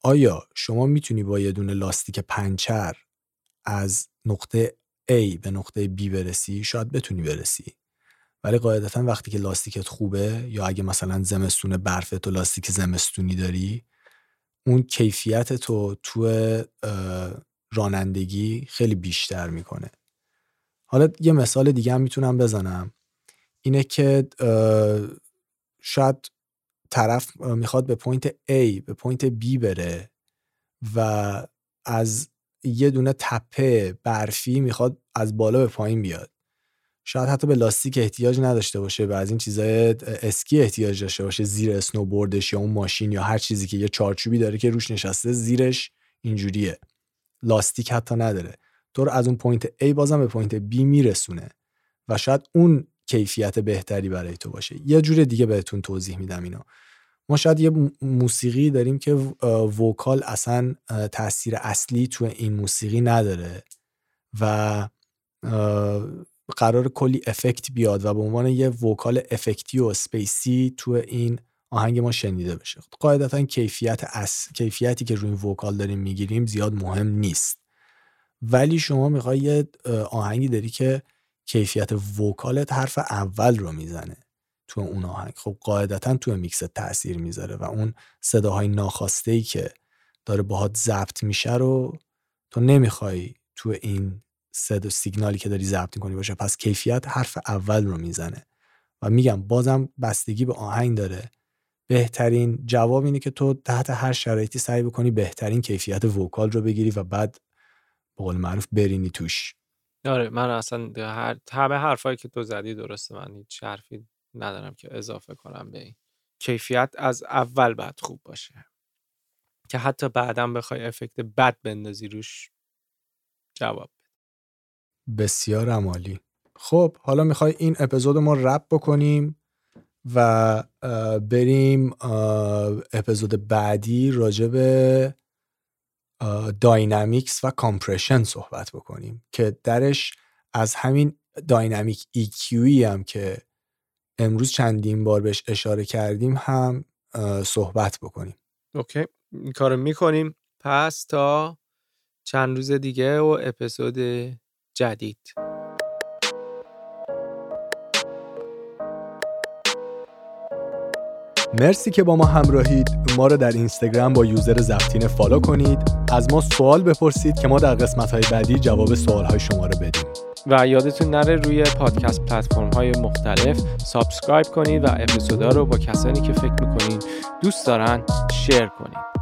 آیا شما می‌تونی با یه دونه لاستیک پنچر از نقطه A به نقطه B برسی شاید بتونی برسی. ولی قاعدتا وقتی که لاستیکت خوبه یا اگه مثلا زمستون برف تو لاستیک زمستونی داری اون کیفیت تو تو رانندگی خیلی بیشتر می‌کنه. حالا یه مثال دیگه هم می‌تونم بزنم. اینه که شاید طرف می‌خواد به point A به point B بره و از یه دونه تپه برفی می‌خواد از بالا به پایین بیاد. شاید حتی به لاستیک احتیاج نداشته باشه و از این چیزای اسکی احتیاج داشته باشه زیر snowboard ش یا اون ماشین یا هر چیزی که یه چارچوبی داره که روش نشسته زیرش اینجوریه. لاستیک حتی نداره. تو از اون point A بازم به point B میرسونه و شاید اون کیفیت بهتری برای تو باشه. یه جور دیگه بهتون توضیح میدم اینو. ما شاید یه موسیقی داریم که vocal اصلا تاثیر اصلی تو این موسیقی نداره و قرار کلی effect بیاد و به عنوان یه vocal effect ی و spacey تو این آهنگ ما شنیده بشه. قاعدتا کیفیت اس... کیفیتی که روی vocal داریم می‌گیریم زیاد مهم نیست. ولی شما می‌خوای آهنگی داری که کیفیت vocal ت حرف اول رو می‌زنه. تو اون آهنگ. خب قاعدتا تو میکس تاثیر می‌ذاره و اون صداهای ناخواسته ای که داره باهات ضبط میشه رو تو نمی‌خوای تو این صدا سیگنالی که داری ضبط می‌کنی باشه. پس کیفیت حرف اول رو می‌زنه. و میگم بازم بستگی به آهنگ داره. بهترین جواب اینه که تو تحت هر شرایطی سعی بکنی بهترین کیفیت وکال رو بگیری و بعد به قول معروف برینی توش. آره من اصلا هر همه حرفایی که تو زدی درسته. من هیچ حرفی ندارم که اضافه کنم به این. کیفیت از اول بعد خوب باشه. که حتی بعدا بخوای افکت بد بندازی روش جواب بسیار عالی. خب حالا می‌خوای این اپیزود ما wrap بکنیم و بریم اپیزود بعدی راجع به dynamics و compression صحبت بکنیم. که درش از همین dynamic EQ ی هم که امروز چندین بار بهش اشاره کردیم هم صحبت بکنیم. OK. این کارو می‌کنیم. پس تا چند روز دیگه و اپیزود جدید. مرسی که با ما همراهید. ما رو در اینستاگرام با user زفتین follow کنید. از ما سوال بپرسید که ما در قسمت های بعدی جواب سوال های شما رو بدیم. و یادتون نره روی پادکست پلتفرم های مختلف subscribe کنید و اپیزودا رو با کسانی که فکر می‌کنین دوست دارن شیر کنید.